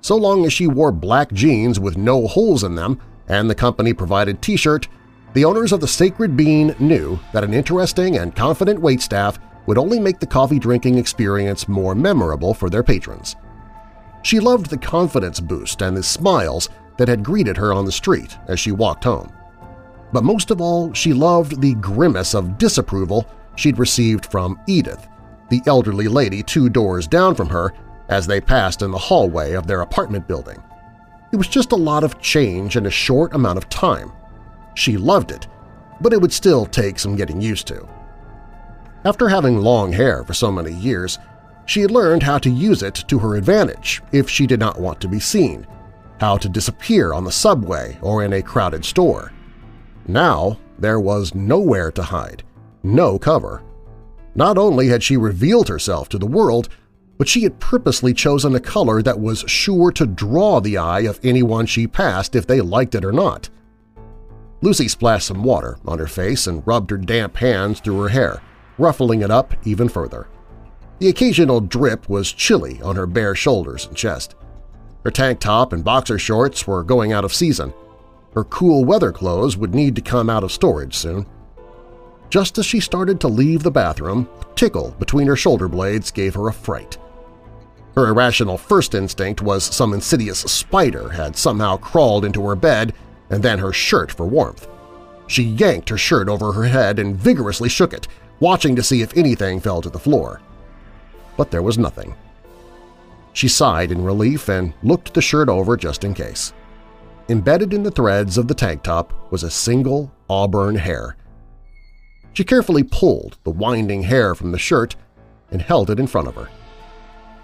So long as she wore black jeans with no holes in them and the company provided t-shirt, the owners of the Sacred Bean knew that an interesting and confident waitstaff would only make the coffee-drinking experience more memorable for their patrons. She loved the confidence boost and the smiles that had greeted her on the street as she walked home. But most of all, she loved the grimace of disapproval she'd received from Edith, the elderly lady two doors down from her as they passed in the hallway of their apartment building. It was just a lot of change in a short amount of time. She loved it, but it would still take some getting used to. After having long hair for so many years, she had learned how to use it to her advantage if she did not want to be seen, how to disappear on the subway or in a crowded store. Now there was nowhere to hide, no cover. Not only had she revealed herself to the world, but she had purposely chosen a color that was sure to draw the eye of anyone she passed if they liked it or not. Lucy splashed some water on her face and rubbed her damp hands through her hair, ruffling it up even further. The occasional drip was chilly on her bare shoulders and chest. Her tank top and boxer shorts were going out of season. Her cool weather clothes would need to come out of storage soon. Just as she started to leave the bathroom, a tickle between her shoulder blades gave her a fright. Her irrational first instinct was some insidious spider had somehow crawled into her bed and then her shirt for warmth. She yanked her shirt over her head and vigorously shook it, watching to see if anything fell to the floor but there was nothing. She sighed in relief and looked the shirt over just in case. Embedded in the threads of the tank top was a single auburn hair. She carefully pulled the winding hair from the shirt and held it in front of her.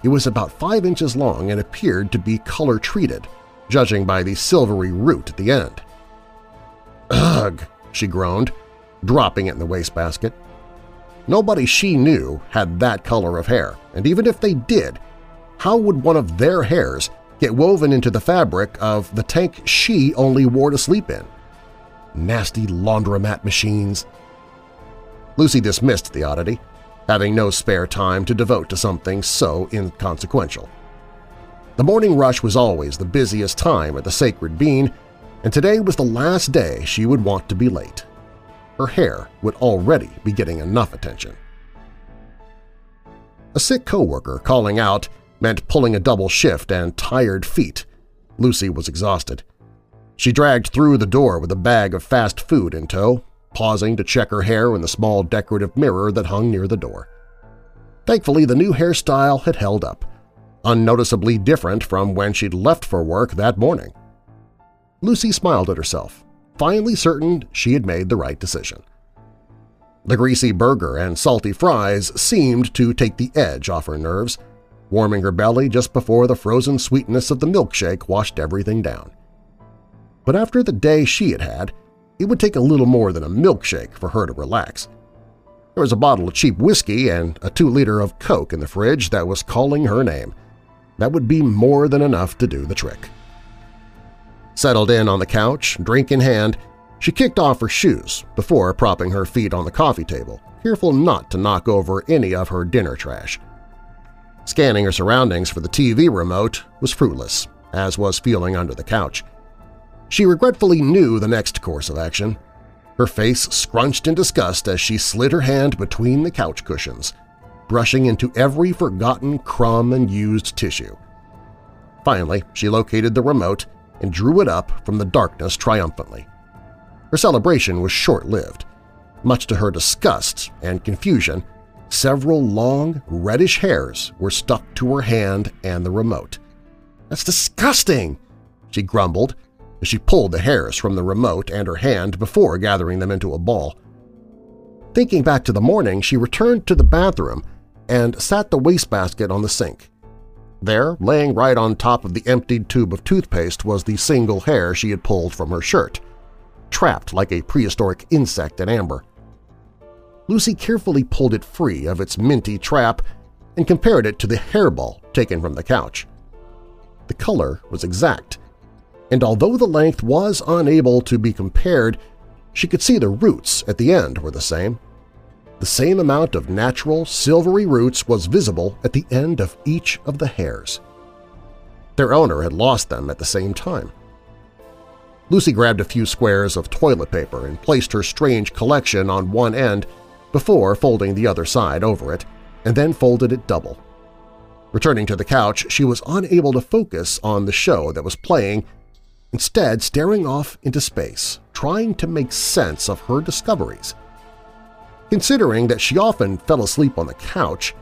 It was about five inches long and appeared to be color-treated, judging by the silvery root at the end. "'Ugh!' she groaned, dropping it in the wastebasket. Nobody she knew had that color of hair, and even if they did, how would one of their hairs get woven into the fabric of the tank she only wore to sleep in? Nasty laundromat machines. Lucy dismissed the oddity, having no spare time to devote to something so inconsequential. The morning rush was always the busiest time at the Sacred Bean, and today was the last day she would want to be late her hair would already be getting enough attention. A sick coworker calling out meant pulling a double shift and tired feet. Lucy was exhausted. She dragged through the door with a bag of fast food in tow, pausing to check her hair in the small decorative mirror that hung near the door. Thankfully, the new hairstyle had held up, unnoticeably different from when she'd left for work that morning. Lucy smiled at herself finally certain she had made the right decision. The greasy burger and salty fries seemed to take the edge off her nerves, warming her belly just before the frozen sweetness of the milkshake washed everything down. But after the day she had had, it would take a little more than a milkshake for her to relax. There was a bottle of cheap whiskey and a two-liter of Coke in the fridge that was calling her name. That would be more than enough to do the trick. Settled in on the couch, drink in hand, she kicked off her shoes before propping her feet on the coffee table, careful not to knock over any of her dinner trash. Scanning her surroundings for the TV remote was fruitless, as was feeling under the couch. She regretfully knew the next course of action. Her face scrunched in disgust as she slid her hand between the couch cushions, brushing into every forgotten crumb and used tissue. Finally, she located the remote and drew it up from the darkness triumphantly. Her celebration was short-lived. Much to her disgust and confusion, several long, reddish hairs were stuck to her hand and the remote. "'That's disgusting!' she grumbled she pulled the hairs from the remote and her hand before gathering them into a ball. Thinking back to the morning, she returned to the bathroom and sat the wastebasket on the sink. There, laying right on top of the emptied tube of toothpaste was the single hair she had pulled from her shirt. trapped like a prehistoric insect in amber. Lucy carefully pulled it free of its minty trap and compared it to the hairball taken from the couch. The color was exact, and although the length was unable to be compared, she could see the roots at the end were the same. The same amount of natural, silvery roots was visible at the end of each of the hairs. Their owner had lost them at the same time. Lucy grabbed a few squares of toilet paper and placed her strange collection on one end before folding the other side over it, and then folded it double. Returning to the couch, she was unable to focus on the show that was playing, instead staring off into space, trying to make sense of her discoveries. Considering that she often fell asleep on the couch,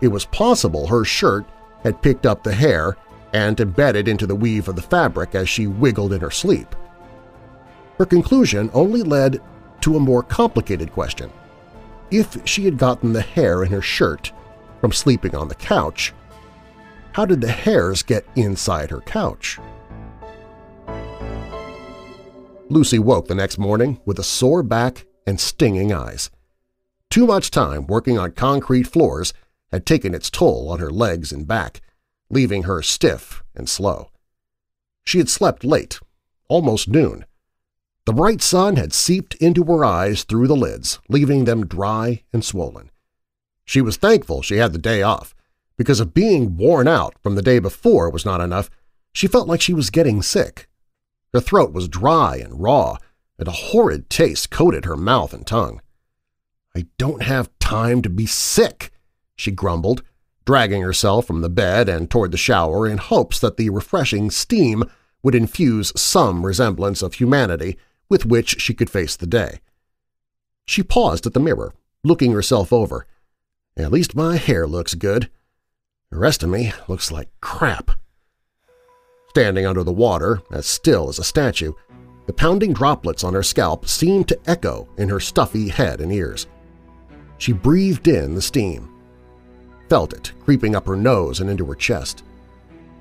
it was possible her shirt had picked up the hair and embedded into the weave of the fabric as she wiggled in her sleep. Her conclusion only led to a more complicated question. If she had gotten the hair in her shirt from sleeping on the couch, how did the hairs get inside her couch? Lucy woke the next morning with a sore back and stinging eyes. Too much time working on concrete floors had taken its toll on her legs and back, leaving her stiff and slow. She had slept late, almost noon. The bright sun had seeped into her eyes through the lids, leaving them dry and swollen. She was thankful she had the day off, because if being worn out from the day before was not enough, she felt like she was getting sick. Her throat was dry and raw, and a horrid taste coated her mouth and tongue. I don't have time to be sick, she grumbled, dragging herself from the bed and toward the shower in hopes that the refreshing steam would infuse some resemblance of humanity with which she could face the day. She paused at the mirror, looking herself over. At least my hair looks good. The rest of me looks like crap. Standing under the water, as still as a statue, the pounding droplets on her scalp seemed to echo in her stuffy head and ears. She breathed in the steam, felt it creeping up her nose and into her chest.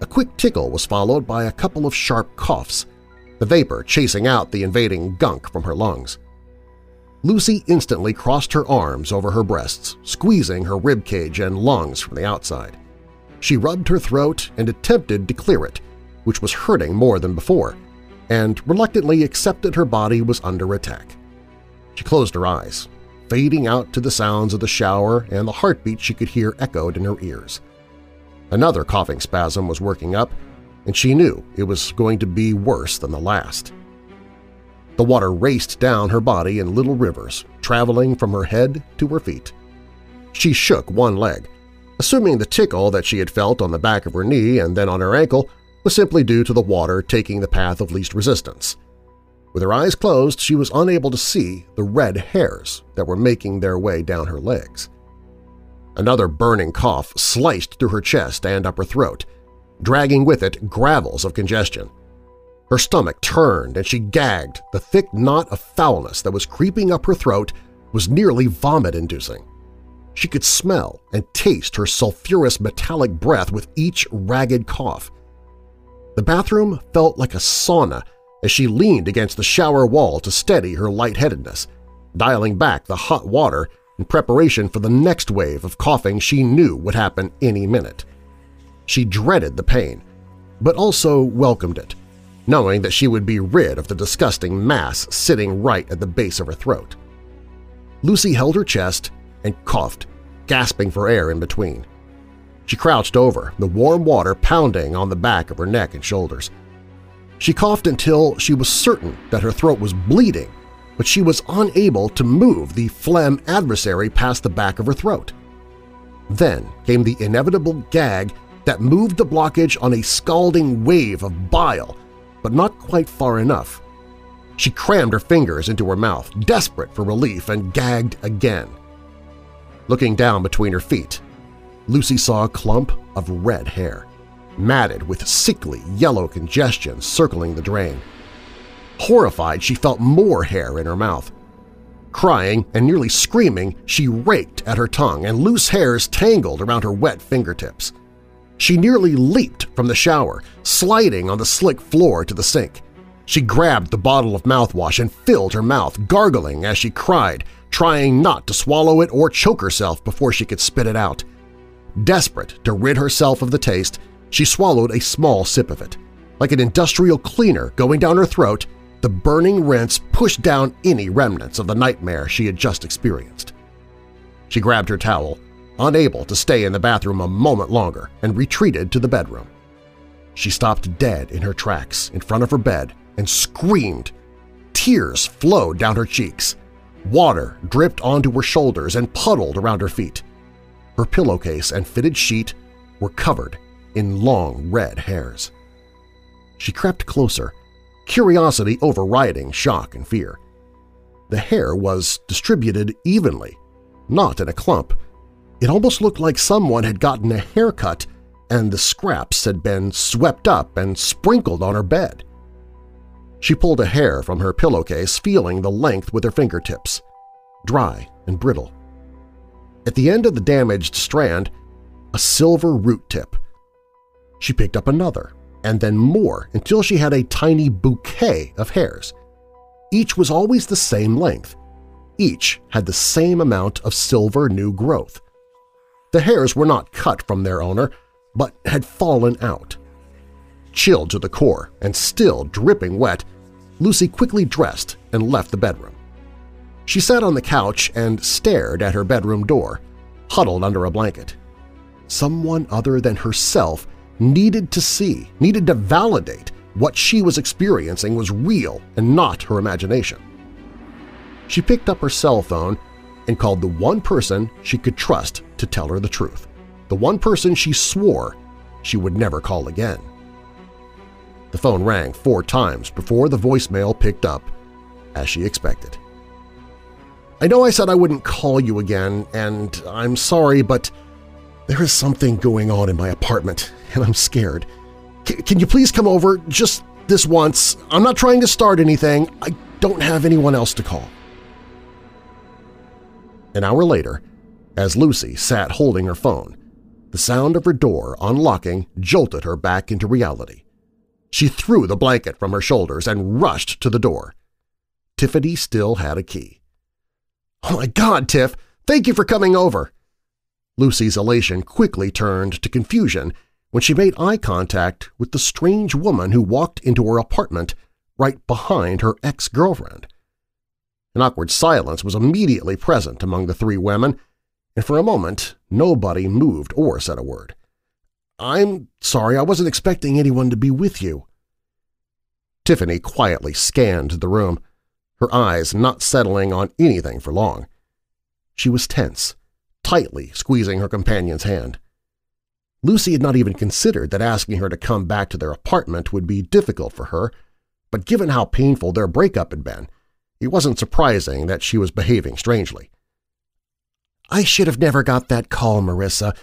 A quick tickle was followed by a couple of sharp coughs, the vapor chasing out the invading gunk from her lungs. Lucy instantly crossed her arms over her breasts, squeezing her ribcage and lungs from the outside. She rubbed her throat and attempted to clear it, which was hurting more than before, and reluctantly accepted her body was under attack. She closed her eyes, fading out to the sounds of the shower and the heartbeat she could hear echoed in her ears. Another coughing spasm was working up, and she knew it was going to be worse than the last. The water raced down her body in little rivers, traveling from her head to her feet. She shook one leg, assuming the tickle that she had felt on the back of her knee and then on her ankle was simply due to the water taking the path of least resistance. With her eyes closed, she was unable to see the red hairs that were making their way down her legs. Another burning cough sliced through her chest and upper throat, dragging with it gravels of congestion. Her stomach turned and she gagged. The thick knot of foulness that was creeping up her throat was nearly vomit-inducing. She could smell and taste her sulfurous metallic breath with each ragged cough. The bathroom felt like a sauna as she leaned against the shower wall to steady her lightheadedness, dialing back the hot water in preparation for the next wave of coughing she knew would happen any minute. She dreaded the pain, but also welcomed it, knowing that she would be rid of the disgusting mass sitting right at the base of her throat. Lucy held her chest and coughed, gasping for air in between. She crouched over, the warm water pounding on the back of her neck and shoulders. She coughed until she was certain that her throat was bleeding, but she was unable to move the phlegm adversary past the back of her throat. Then came the inevitable gag that moved the blockage on a scalding wave of bile, but not quite far enough. She crammed her fingers into her mouth, desperate for relief, and gagged again. Looking down between her feet, Lucy saw a clump of red hair matted with sickly yellow congestion circling the drain. Horrified, she felt more hair in her mouth. Crying and nearly screaming, she raked at her tongue and loose hairs tangled around her wet fingertips. She nearly leaped from the shower, sliding on the slick floor to the sink. She grabbed the bottle of mouthwash and filled her mouth, gargling as she cried, trying not to swallow it or choke herself before she could spit it out. Desperate to rid herself of the taste, she swallowed a small sip of it. Like an industrial cleaner going down her throat, the burning rinse pushed down any remnants of the nightmare she had just experienced. She grabbed her towel, unable to stay in the bathroom a moment longer, and retreated to the bedroom. She stopped dead in her tracks in front of her bed and screamed. Tears flowed down her cheeks. Water dripped onto her shoulders and puddled around her feet. Her pillowcase and fitted sheet were covered in long red hairs. She crept closer, curiosity overriding shock and fear. The hair was distributed evenly, not in a clump. It almost looked like someone had gotten a haircut and the scraps had been swept up and sprinkled on her bed. She pulled a hair from her pillowcase, feeling the length with her fingertips, dry and brittle. At the end of the damaged strand, a silver root tip. She picked up another, and then more until she had a tiny bouquet of hairs. Each was always the same length. Each had the same amount of silver new growth. The hairs were not cut from their owner, but had fallen out. Chilled to the core and still dripping wet, Lucy quickly dressed and left the bedroom. She sat on the couch and stared at her bedroom door, huddled under a blanket. Someone other than herself needed to see, needed to validate what she was experiencing was real and not her imagination. She picked up her cell phone and called the one person she could trust to tell her the truth the one person she swore she would never call again. The phone rang four times before the voicemail picked up, as she expected. I know I said I wouldn't call you again, and I'm sorry, but there is something going on in my apartment, and I'm scared. C can you please come over just this once? I'm not trying to start anything. I don't have anyone else to call. An hour later, as Lucy sat holding her phone, the sound of her door unlocking jolted her back into reality. She threw the blanket from her shoulders and rushed to the door. Tiffany still had a key. Oh my God, Tiff! Thank you for coming over! Lucy's elation quickly turned to confusion when she made eye contact with the strange woman who walked into her apartment right behind her ex-girlfriend. An awkward silence was immediately present among the three women, and for a moment nobody moved or said a word. I'm sorry, I wasn't expecting anyone to be with you. Tiffany quietly scanned the room, her eyes not settling on anything for long. She was tense, tightly squeezing her companion's hand. Lucy had not even considered that asking her to come back to their apartment would be difficult for her, but given how painful their breakup had been, it wasn't surprising that she was behaving strangely. I should have never got that call, Marissa.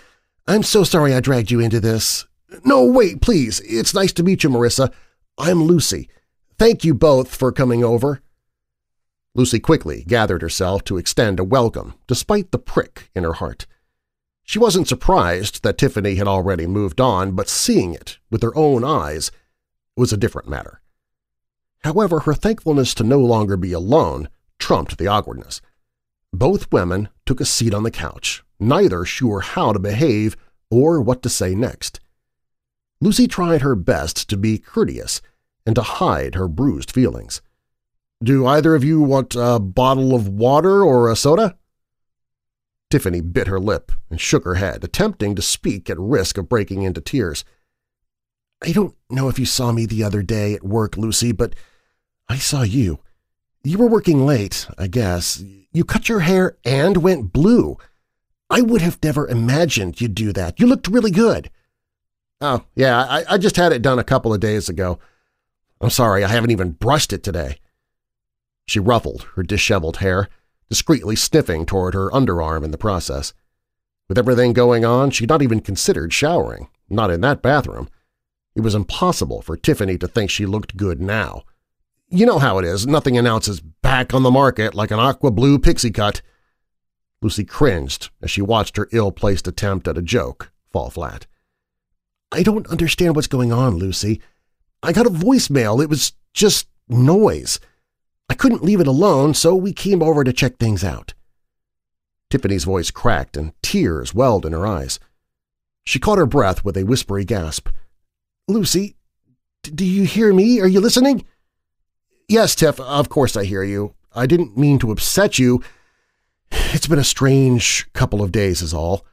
I'm so sorry I dragged you into this. No, wait, please. It's nice to meet you, Marissa. I'm Lucy. Thank you both for coming over. Lucy quickly gathered herself to extend a welcome, despite the prick in her heart. She wasn't surprised that Tiffany had already moved on, but seeing it with her own eyes was a different matter. However, her thankfulness to no longer be alone trumped the awkwardness. Both women took a seat on the couch, neither sure how to behave or what to say next. Lucy tried her best to be courteous and to hide her bruised feelings. Do either of you want a bottle of water or a soda? Tiffany bit her lip and shook her head, attempting to speak at risk of breaking into tears. I don't know if you saw me the other day at work, Lucy, but I saw you. You were working late, I guess. You cut your hair and went blue. I would have never imagined you'd do that. You looked really good. Oh, yeah, I, I just had it done a couple of days ago. I'm sorry, I haven't even brushed it today. She ruffled her disheveled hair, discreetly sniffing toward her underarm in the process. With everything going on, she'd not even considered showering, not in that bathroom. It was impossible for Tiffany to think she looked good now. You know how it is, nothing announces back on the market like an aqua blue pixie cut. Lucy cringed as she watched her ill-placed attempt at a joke fall flat. I don't understand what's going on, Lucy. I got a voicemail. It was just noise. I couldn't leave it alone, so we came over to check things out. Tiffany's voice cracked and tears welled in her eyes. She caught her breath with a whispery gasp. Lucy, do you hear me? Are you listening? Yes, Tiff, of course I hear you. I didn't mean to upset you. It's been a strange couple of days is all,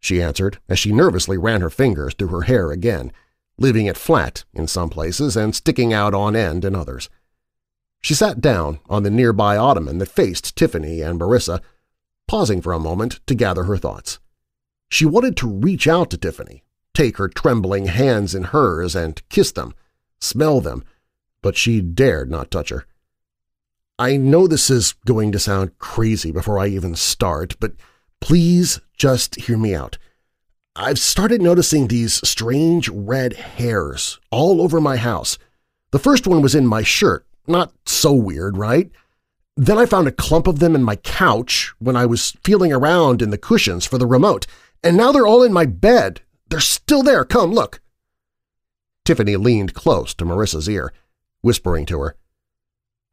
she answered as she nervously ran her fingers through her hair again, leaving it flat in some places and sticking out on end in others. She sat down on the nearby ottoman that faced Tiffany and Marissa, pausing for a moment to gather her thoughts. She wanted to reach out to Tiffany, take her trembling hands in hers and kiss them, smell them, but she dared not touch her. I know this is going to sound crazy before I even start, but please just hear me out. I've started noticing these strange red hairs all over my house. The first one was in my shirt. Not so weird, right? Then I found a clump of them in my couch when I was feeling around in the cushions for the remote, and now they're all in my bed. They're still there. Come, look. Tiffany leaned close to Marissa's ear, whispering to her,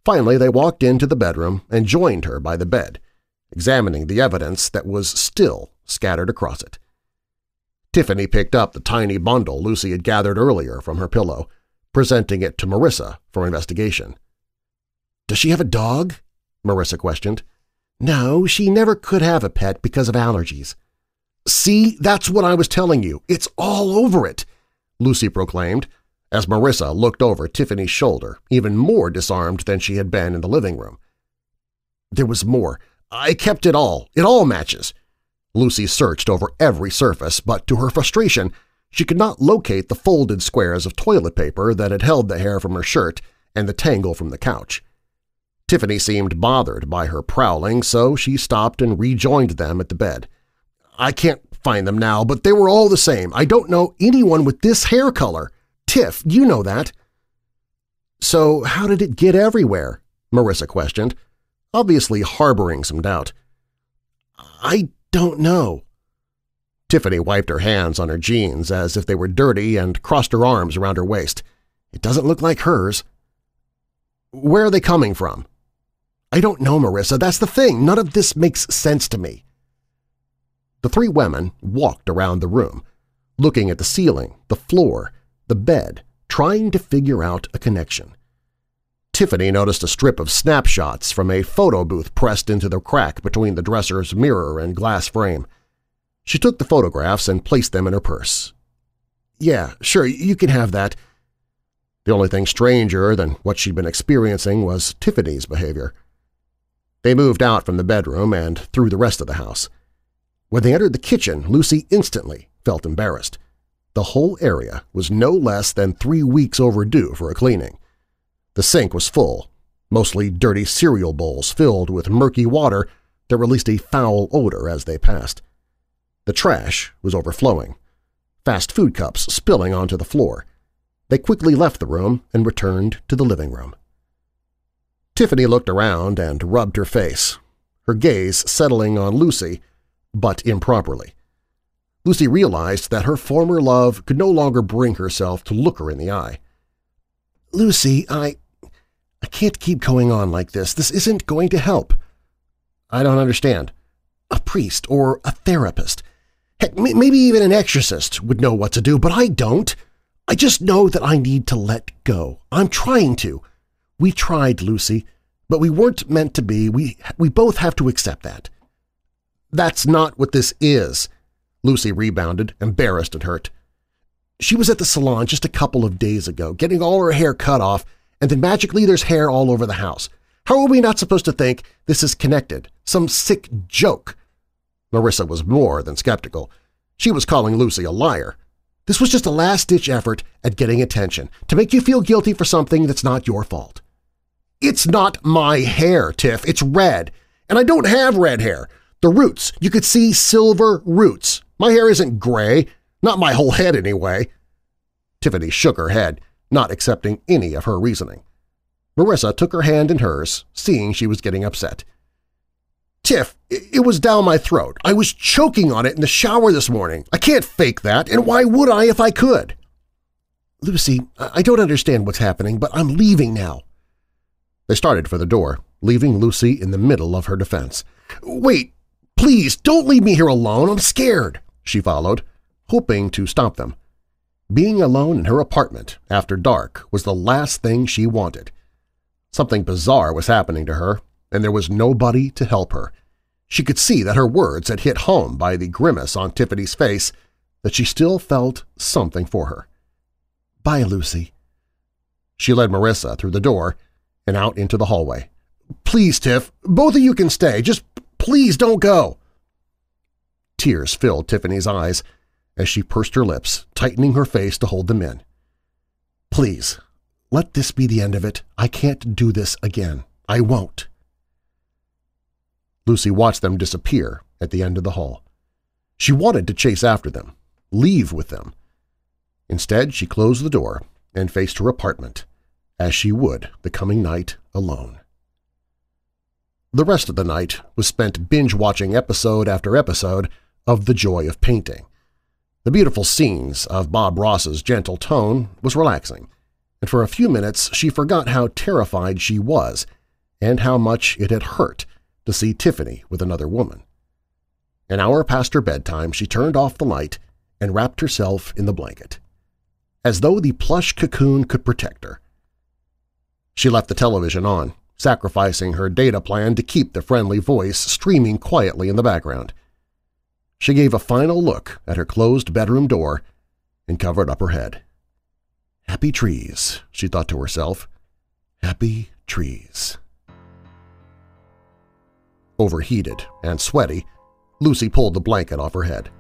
Finally, they walked into the bedroom and joined her by the bed, examining the evidence that was still scattered across it. Tiffany picked up the tiny bundle Lucy had gathered earlier from her pillow, presenting it to Marissa for investigation. "'Does she have a dog?' Marissa questioned. "'No, she never could have a pet because of allergies.' "'See, that's what I was telling you. It's all over it,' Lucy proclaimed, as Marissa looked over Tiffany's shoulder, even more disarmed than she had been in the living room. There was more. I kept it all. It all matches. Lucy searched over every surface, but to her frustration, she could not locate the folded squares of toilet paper that had held the hair from her shirt and the tangle from the couch. Tiffany seemed bothered by her prowling, so she stopped and rejoined them at the bed. I can't find them now, but they were all the same. I don't know anyone with this hair color. Tiff, you know that. So how did it get everywhere? Marissa questioned, obviously harboring some doubt. I don't know. Tiffany wiped her hands on her jeans as if they were dirty and crossed her arms around her waist. It doesn't look like hers. Where are they coming from? I don't know, Marissa. That's the thing. None of this makes sense to me. The three women walked around the room, looking at the ceiling, the floor, the bed, trying to figure out a connection. Tiffany noticed a strip of snapshots from a photo booth pressed into the crack between the dresser's mirror and glass frame. She took the photographs and placed them in her purse. Yeah, sure, you can have that. The only thing stranger than what she'd been experiencing was Tiffany's behavior. They moved out from the bedroom and through the rest of the house. When they entered the kitchen, Lucy instantly felt embarrassed. The whole area was no less than three weeks overdue for a cleaning. The sink was full, mostly dirty cereal bowls filled with murky water that released a foul odor as they passed. The trash was overflowing, fast food cups spilling onto the floor. They quickly left the room and returned to the living room. Tiffany looked around and rubbed her face, her gaze settling on Lucy, but improperly. Lucy realized that her former love could no longer bring herself to look her in the eye. Lucy, I… I can't keep going on like this. This isn't going to help. I don't understand. A priest or a therapist. Heck, maybe even an exorcist would know what to do, but I don't. I just know that I need to let go. I'm trying to. We tried, Lucy, but we weren't meant to be. We, we both have to accept that. That's not what this is. Lucy rebounded, embarrassed and hurt. She was at the salon just a couple of days ago, getting all her hair cut off, and then magically there's hair all over the house. How are we not supposed to think this is connected? Some sick joke? Marissa was more than skeptical. She was calling Lucy a liar. This was just a last-ditch effort at getting attention, to make you feel guilty for something that's not your fault. It's not my hair, Tiff. It's red. And I don't have red hair. The roots. You could see silver roots. My hair isn't gray, not my whole head anyway. Tiffany shook her head, not accepting any of her reasoning. Marissa took her hand in hers, seeing she was getting upset. Tiff, it was down my throat. I was choking on it in the shower this morning. I can't fake that, and why would I if I could? Lucy, I don't understand what's happening, but I'm leaving now. They started for the door, leaving Lucy in the middle of her defense. Wait, please, don't leave me here alone. I'm scared, she followed, hoping to stop them. Being alone in her apartment after dark was the last thing she wanted. Something bizarre was happening to her, and there was nobody to help her. She could see that her words had hit home by the grimace on Tiffany's face, that she still felt something for her. Bye, Lucy. She led Marissa through the door and out into the hallway. Please, Tiff, both of you can stay. Just please don't go. Tears filled Tiffany's eyes as she pursed her lips, tightening her face to hold them in. Please, let this be the end of it. I can't do this again. I won't. Lucy watched them disappear at the end of the hall. She wanted to chase after them, leave with them. Instead, she closed the door and faced her apartment, as she would the coming night alone. The rest of the night was spent binge-watching episode after episode of The Joy of Painting. The beautiful scenes of Bob Ross's gentle tone was relaxing, and for a few minutes she forgot how terrified she was and how much it had hurt to see Tiffany with another woman. An hour past her bedtime, she turned off the light and wrapped herself in the blanket, as though the plush cocoon could protect her. She left the television on, sacrificing her data plan to keep the friendly voice streaming quietly in the background. She gave a final look at her closed bedroom door and covered up her head. Happy trees, she thought to herself. Happy trees. Overheated and sweaty, Lucy pulled the blanket off her head.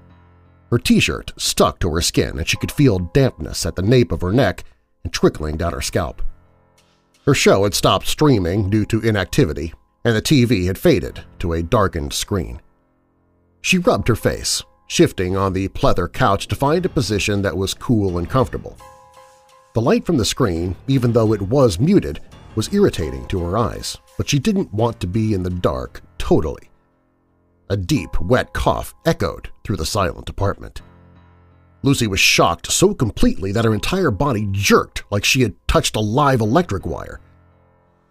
Her t-shirt stuck to her skin and she could feel dampness at the nape of her neck and trickling down her scalp. Her show had stopped streaming due to inactivity, and the TV had faded to a darkened screen. She rubbed her face, shifting on the pleather couch to find a position that was cool and comfortable. The light from the screen, even though it was muted, was irritating to her eyes, but she didn't want to be in the dark totally. A deep, wet cough echoed through the silent apartment. Lucy was shocked so completely that her entire body jerked like she had touched a live electric wire.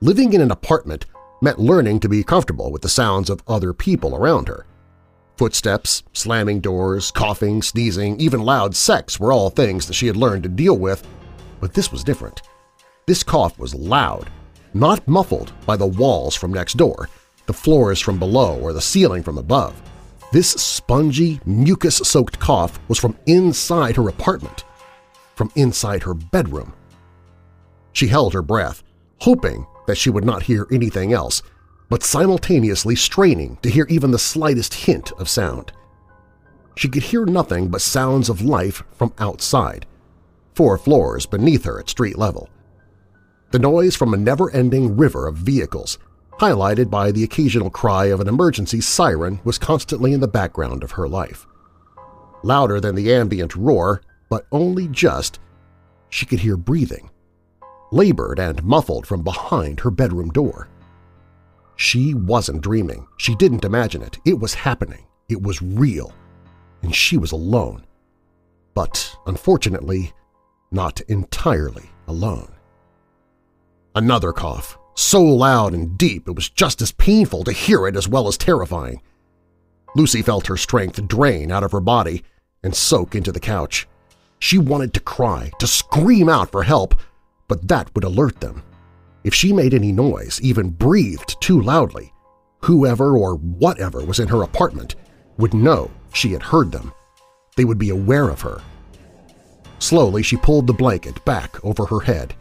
Living in an apartment meant learning to be comfortable with the sounds of other people around her. Footsteps, slamming doors, coughing, sneezing, even loud sex were all things that she had learned to deal with, but this was different. This cough was loud, not muffled by the walls from next door, the floors from below or the ceiling from above. This spongy, mucus-soaked cough was from inside her apartment, from inside her bedroom. She held her breath, hoping that she would not hear anything else, but simultaneously straining to hear even the slightest hint of sound. She could hear nothing but sounds of life from outside, four floors beneath her at street level. The noise from a never-ending river of vehicles, highlighted by the occasional cry of an emergency siren was constantly in the background of her life. Louder than the ambient roar, but only just, she could hear breathing, labored and muffled from behind her bedroom door. She wasn't dreaming. She didn't imagine it. It was happening. It was real. And she was alone. But, unfortunately, not entirely alone. Another cough, so loud and deep it was just as painful to hear it as well as terrifying. Lucy felt her strength drain out of her body and soak into the couch. She wanted to cry, to scream out for help, but that would alert them. If she made any noise, even breathed too loudly, whoever or whatever was in her apartment would know she had heard them. They would be aware of her. Slowly she pulled the blanket back over her head,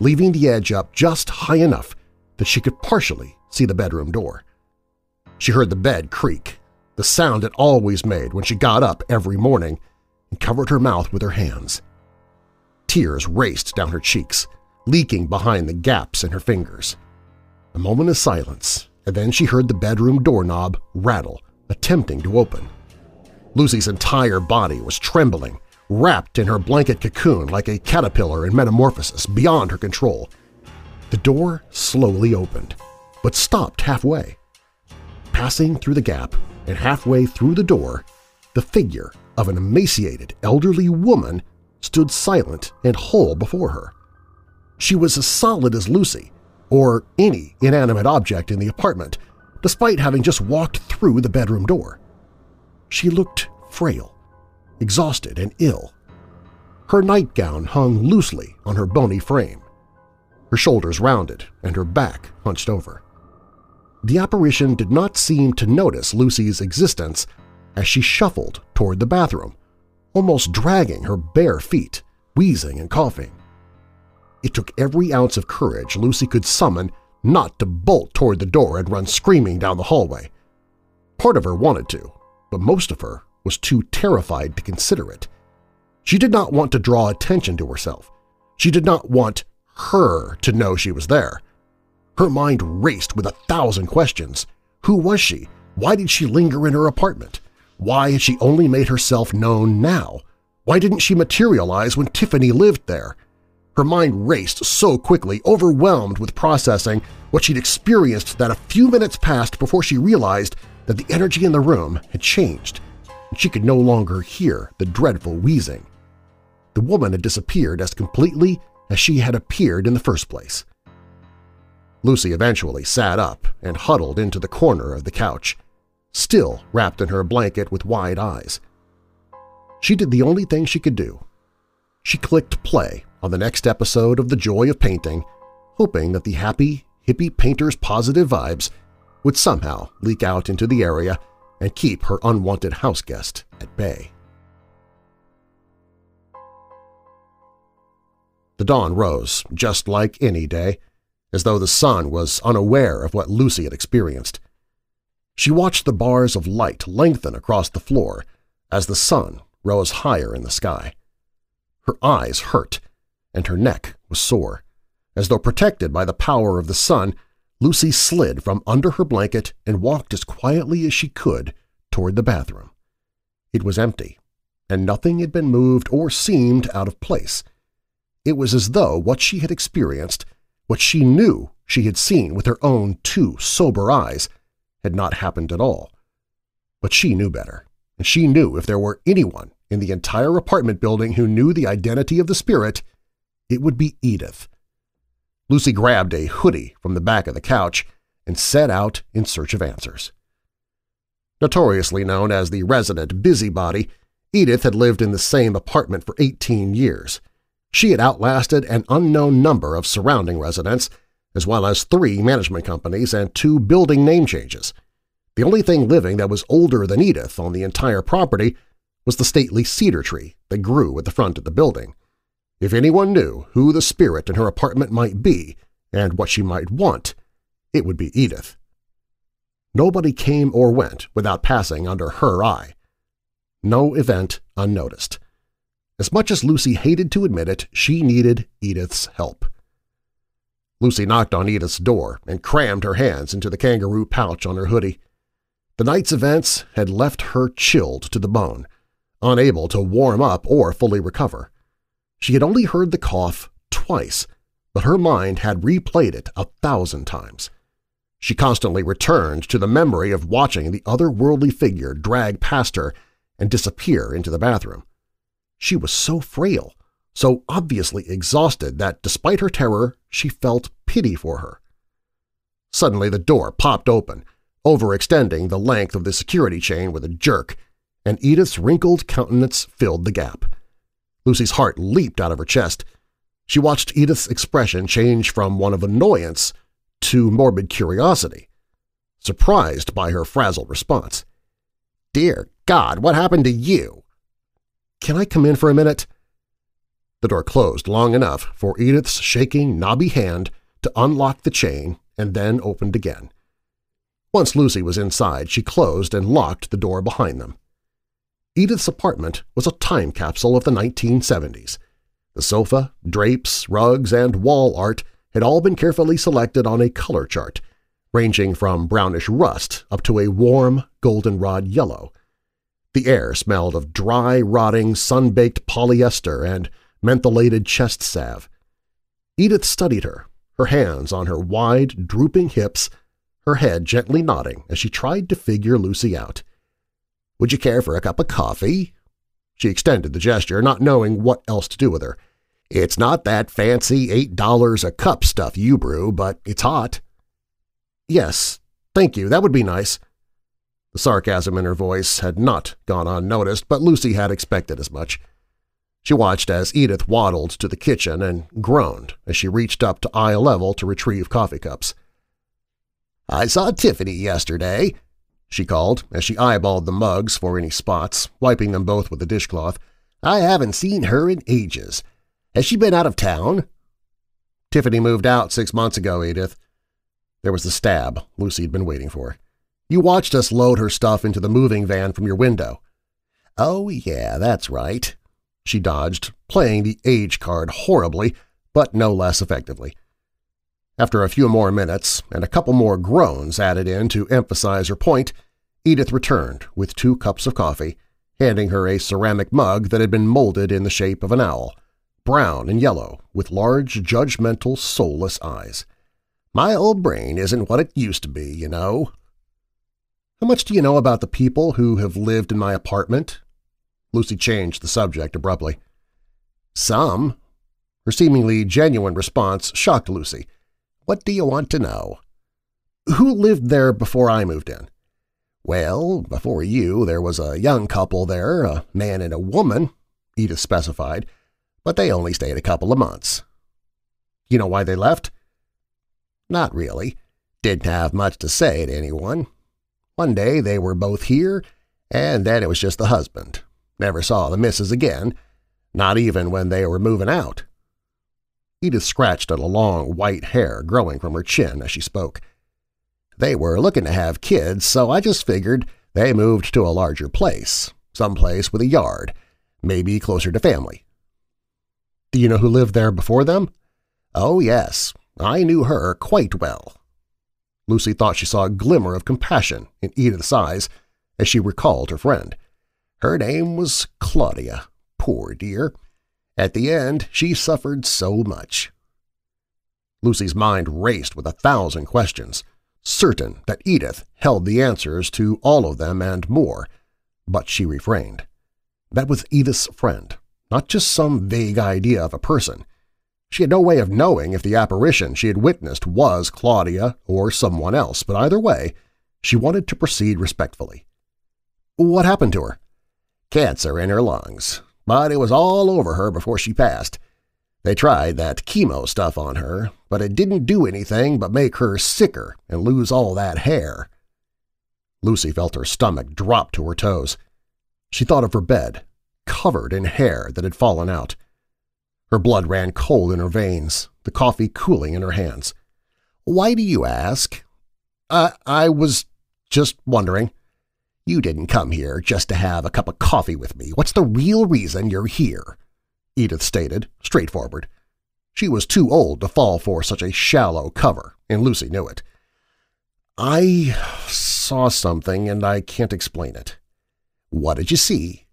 leaving the edge up just high enough that she could partially see the bedroom door. She heard the bed creak, the sound it always made when she got up every morning, and covered her mouth with her hands. Tears raced down her cheeks, leaking behind the gaps in her fingers. A moment of silence, and then she heard the bedroom doorknob rattle, attempting to open. Lucy's entire body was trembling, wrapped in her blanket cocoon like a caterpillar in metamorphosis beyond her control. The door slowly opened, but stopped halfway. Passing through the gap and halfway through the door, the figure of an emaciated elderly woman stood silent and whole before her. She was as solid as Lucy, or any inanimate object in the apartment, despite having just walked through the bedroom door. She looked frail, exhausted, and ill. Her nightgown hung loosely on her bony frame, her shoulders rounded and her back hunched over. The apparition did not seem to notice Lucy's existence as she shuffled toward the bathroom, almost dragging her bare feet, wheezing and coughing. It took every ounce of courage Lucy could summon not to bolt toward the door and run screaming down the hallway. Part of her wanted to, but most of her was too terrified to consider it. She did not want to draw attention to herself. She did not want her to know she was there. Her mind raced with a thousand questions. Who was she? Why did she linger in her apartment? Why had she only made herself known now? Why didn't she materialize when Tiffany lived there? Her mind raced so quickly, overwhelmed with processing what she'd experienced that a few minutes passed before she realized that the energy in the room had changed, and she could no longer hear the dreadful wheezing. The woman had disappeared as completely as she had appeared in the first place. Lucy eventually sat up and huddled into the corner of the couch, still wrapped in her blanket with wide eyes. She did the only thing she could do. She clicked play on the next episode of The Joy of Painting, hoping that the happy, hippie painter's positive vibes would somehow leak out into the area and keep her unwanted house guest at bay. The dawn rose, just like any day, as though the sun was unaware of what Lucy had experienced. She watched the bars of light lengthen across the floor as the sun rose higher in the sky. Her eyes hurt, and her neck was sore. As though protected by the power of the sun, Lucy slid from under her blanket and walked as quietly as she could toward the bathroom. It was empty, and nothing had been moved or seemed out of place. It was as though what she had experienced, what she knew she had seen with her own two sober eyes, had not happened at all. But she knew better, and she knew if there were anyone in the entire apartment building who knew the identity of the spirit, it would be Edith. Lucy grabbed a hoodie from the back of the couch and set out in search of answers. Notoriously known as the resident busybody, Edith had lived in the same apartment for 18 years. She had outlasted an unknown number of surrounding residents, as well as three management companies and two building name changes. The only thing living that was older than Edith on the entire property was the stately cedar tree that grew at the front of the building. If anyone knew who the spirit in her apartment might be and what she might want, it would be Edith. Nobody came or went without passing under her eye. No event unnoticed. As much as Lucy hated to admit it, she needed Edith's help. Lucy knocked on Edith's door and crammed her hands into the kangaroo pouch on her hoodie. The night's events had left her chilled to the bone, unable to warm up or fully recover. She had only heard the cough twice, but her mind had replayed it a thousand times. She constantly returned to the memory of watching the otherworldly figure drag past her and disappear into the bathroom. She was so frail, so obviously exhausted that despite her terror, she felt pity for her. Suddenly the door popped open, overextending the length of the security chain with a jerk, and Edith's wrinkled countenance filled the gap. Lucy's heart leaped out of her chest. She watched Edith's expression change from one of annoyance to morbid curiosity, surprised by her frazzled response. "'Dear God, what happened to you?' "'Can I come in for a minute?' The door closed long enough for Edith's shaking, knobby hand to unlock the chain and then opened again. Once Lucy was inside, she closed and locked the door behind them. Edith's apartment was a time capsule of the 1970s. The sofa, drapes, rugs, and wall art had all been carefully selected on a color chart, ranging from brownish rust up to a warm goldenrod yellow. The air smelled of dry, rotting, sun-baked polyester and mentholated chest salve. Edith studied her, her hands on her wide, drooping hips, her head gently nodding as she tried to figure Lucy out. Would you care for a cup of coffee? She extended the gesture, not knowing what else to do with her. It's not that fancy $8 a cup stuff you brew, but it's hot. Yes, thank you, that would be nice. The sarcasm in her voice had not gone unnoticed, but Lucy had expected as much. She watched as Edith waddled to the kitchen and groaned as she reached up to eye level to retrieve coffee cups. I saw Tiffany yesterday, she called as she eyeballed the mugs for any spots, wiping them both with a dishcloth. I haven't seen her in ages. Has she been out of town? Tiffany moved out six months ago, Edith. There was the stab Lucy had been waiting for. You watched us load her stuff into the moving van from your window. Oh, yeah, that's right. She dodged, playing the age card horribly, but no less effectively. After a few more minutes and a couple more groans added in to emphasize her point, Edith returned with two cups of coffee, handing her a ceramic mug that had been molded in the shape of an owl, brown and yellow, with large, judgmental, soulless eyes. My old brain isn't what it used to be, you know. How much do you know about the people who have lived in my apartment? Lucy changed the subject abruptly. Some. Her seemingly genuine response shocked Lucy, what do you want to know? Who lived there before I moved in? Well, before you, there was a young couple there, a man and a woman, Edith specified, but they only stayed a couple of months. You know why they left? Not really. Didn't have much to say to anyone. One day they were both here, and then it was just the husband. Never saw the missus again, not even when they were moving out. Edith scratched at a long white hair growing from her chin as she spoke. They were looking to have kids, so I just figured they moved to a larger place, someplace with a yard, maybe closer to family. Do you know who lived there before them? Oh, yes. I knew her quite well. Lucy thought she saw a glimmer of compassion in Edith's eyes as she recalled her friend. Her name was Claudia, poor dear. At the end, she suffered so much. Lucy's mind raced with a thousand questions, certain that Edith held the answers to all of them and more, but she refrained. That was Edith's friend, not just some vague idea of a person. She had no way of knowing if the apparition she had witnessed was Claudia or someone else, but either way, she wanted to proceed respectfully. What happened to her? Cancer in her lungs but it was all over her before she passed. They tried that chemo stuff on her, but it didn't do anything but make her sicker and lose all that hair. Lucy felt her stomach drop to her toes. She thought of her bed, covered in hair that had fallen out. Her blood ran cold in her veins, the coffee cooling in her hands. Why do you ask? I, I was just wondering. You didn't come here just to have a cup of coffee with me. What's the real reason you're here? Edith stated, straightforward. She was too old to fall for such a shallow cover, and Lucy knew it. I saw something, and I can't explain it. What did you see?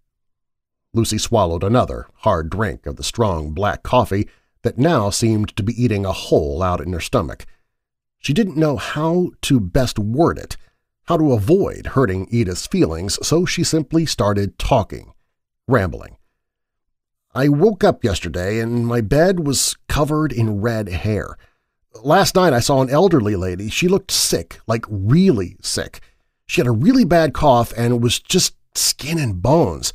Lucy swallowed another hard drink of the strong black coffee that now seemed to be eating a hole out in her stomach. She didn't know how to best word it, how to avoid hurting Edith's feelings, so she simply started talking, rambling. I woke up yesterday and my bed was covered in red hair. Last night I saw an elderly lady. She looked sick, like really sick. She had a really bad cough and was just skin and bones.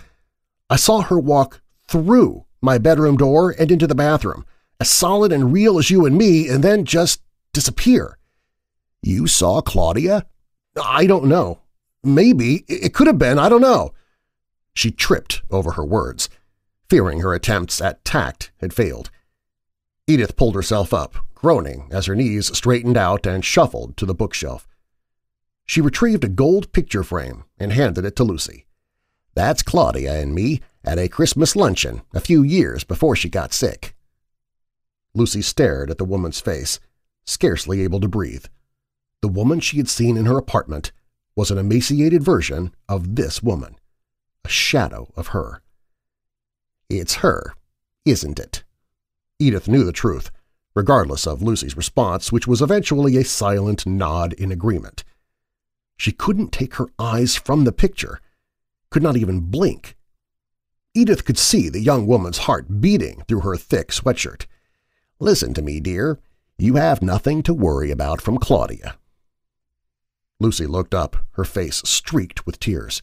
I saw her walk through my bedroom door and into the bathroom, as solid and real as you and me, and then just disappear. You saw Claudia? I don't know. Maybe. It could have been. I don't know. She tripped over her words, fearing her attempts at tact had failed. Edith pulled herself up, groaning as her knees straightened out and shuffled to the bookshelf. She retrieved a gold picture frame and handed it to Lucy. That's Claudia and me at a Christmas luncheon a few years before she got sick. Lucy stared at the woman's face, scarcely able to breathe. The woman she had seen in her apartment was an emaciated version of this woman, a shadow of her. It's her, isn't it? Edith knew the truth, regardless of Lucy's response, which was eventually a silent nod in agreement. She couldn't take her eyes from the picture, could not even blink. Edith could see the young woman's heart beating through her thick sweatshirt. Listen to me, dear. You have nothing to worry about from Claudia. Lucy looked up, her face streaked with tears.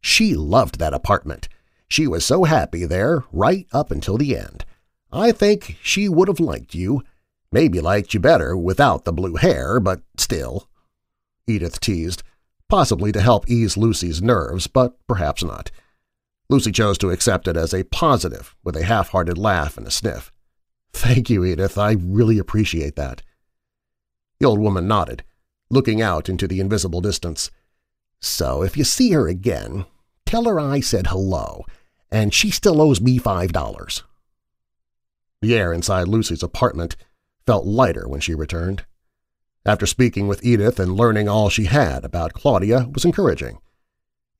She loved that apartment. She was so happy there right up until the end. I think she would have liked you. Maybe liked you better without the blue hair, but still. Edith teased, possibly to help ease Lucy's nerves, but perhaps not. Lucy chose to accept it as a positive with a half-hearted laugh and a sniff. Thank you, Edith. I really appreciate that. The old woman nodded, looking out into the invisible distance. So if you see her again, tell her I said hello, and she still owes me five dollars. The air inside Lucy's apartment felt lighter when she returned. After speaking with Edith and learning all she had about Claudia was encouraging.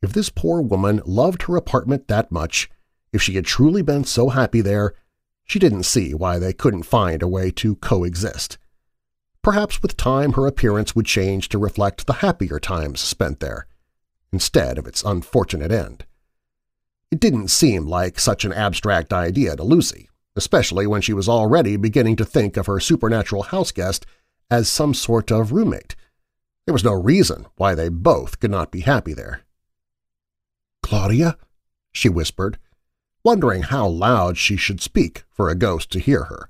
If this poor woman loved her apartment that much, if she had truly been so happy there, she didn't see why they couldn't find a way to coexist. Perhaps with time her appearance would change to reflect the happier times spent there, instead of its unfortunate end. It didn't seem like such an abstract idea to Lucy, especially when she was already beginning to think of her supernatural houseguest as some sort of roommate. There was no reason why they both could not be happy there. "'Claudia?' she whispered, wondering how loud she should speak for a ghost to hear her.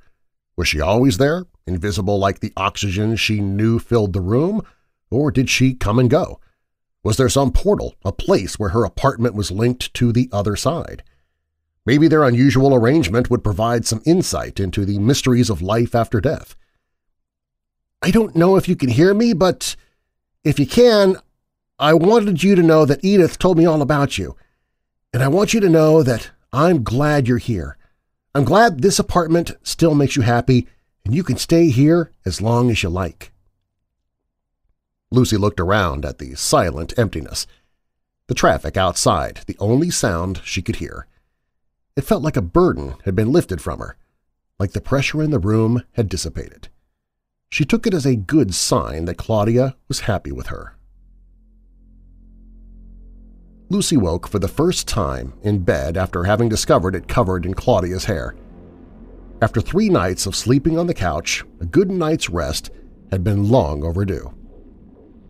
Was she always there, invisible like the oxygen she knew filled the room, or did she come and go? Was there some portal, a place where her apartment was linked to the other side? Maybe their unusual arrangement would provide some insight into the mysteries of life after death. I don't know if you can hear me, but if you can, I wanted you to know that Edith told me all about you, and I want you to know that I'm glad you're here. I'm glad this apartment still makes you happy and you can stay here as long as you like. Lucy looked around at the silent emptiness. The traffic outside, the only sound she could hear. It felt like a burden had been lifted from her, like the pressure in the room had dissipated. She took it as a good sign that Claudia was happy with her. Lucy woke for the first time in bed after having discovered it covered in Claudia's hair. After three nights of sleeping on the couch, a good night's rest had been long overdue.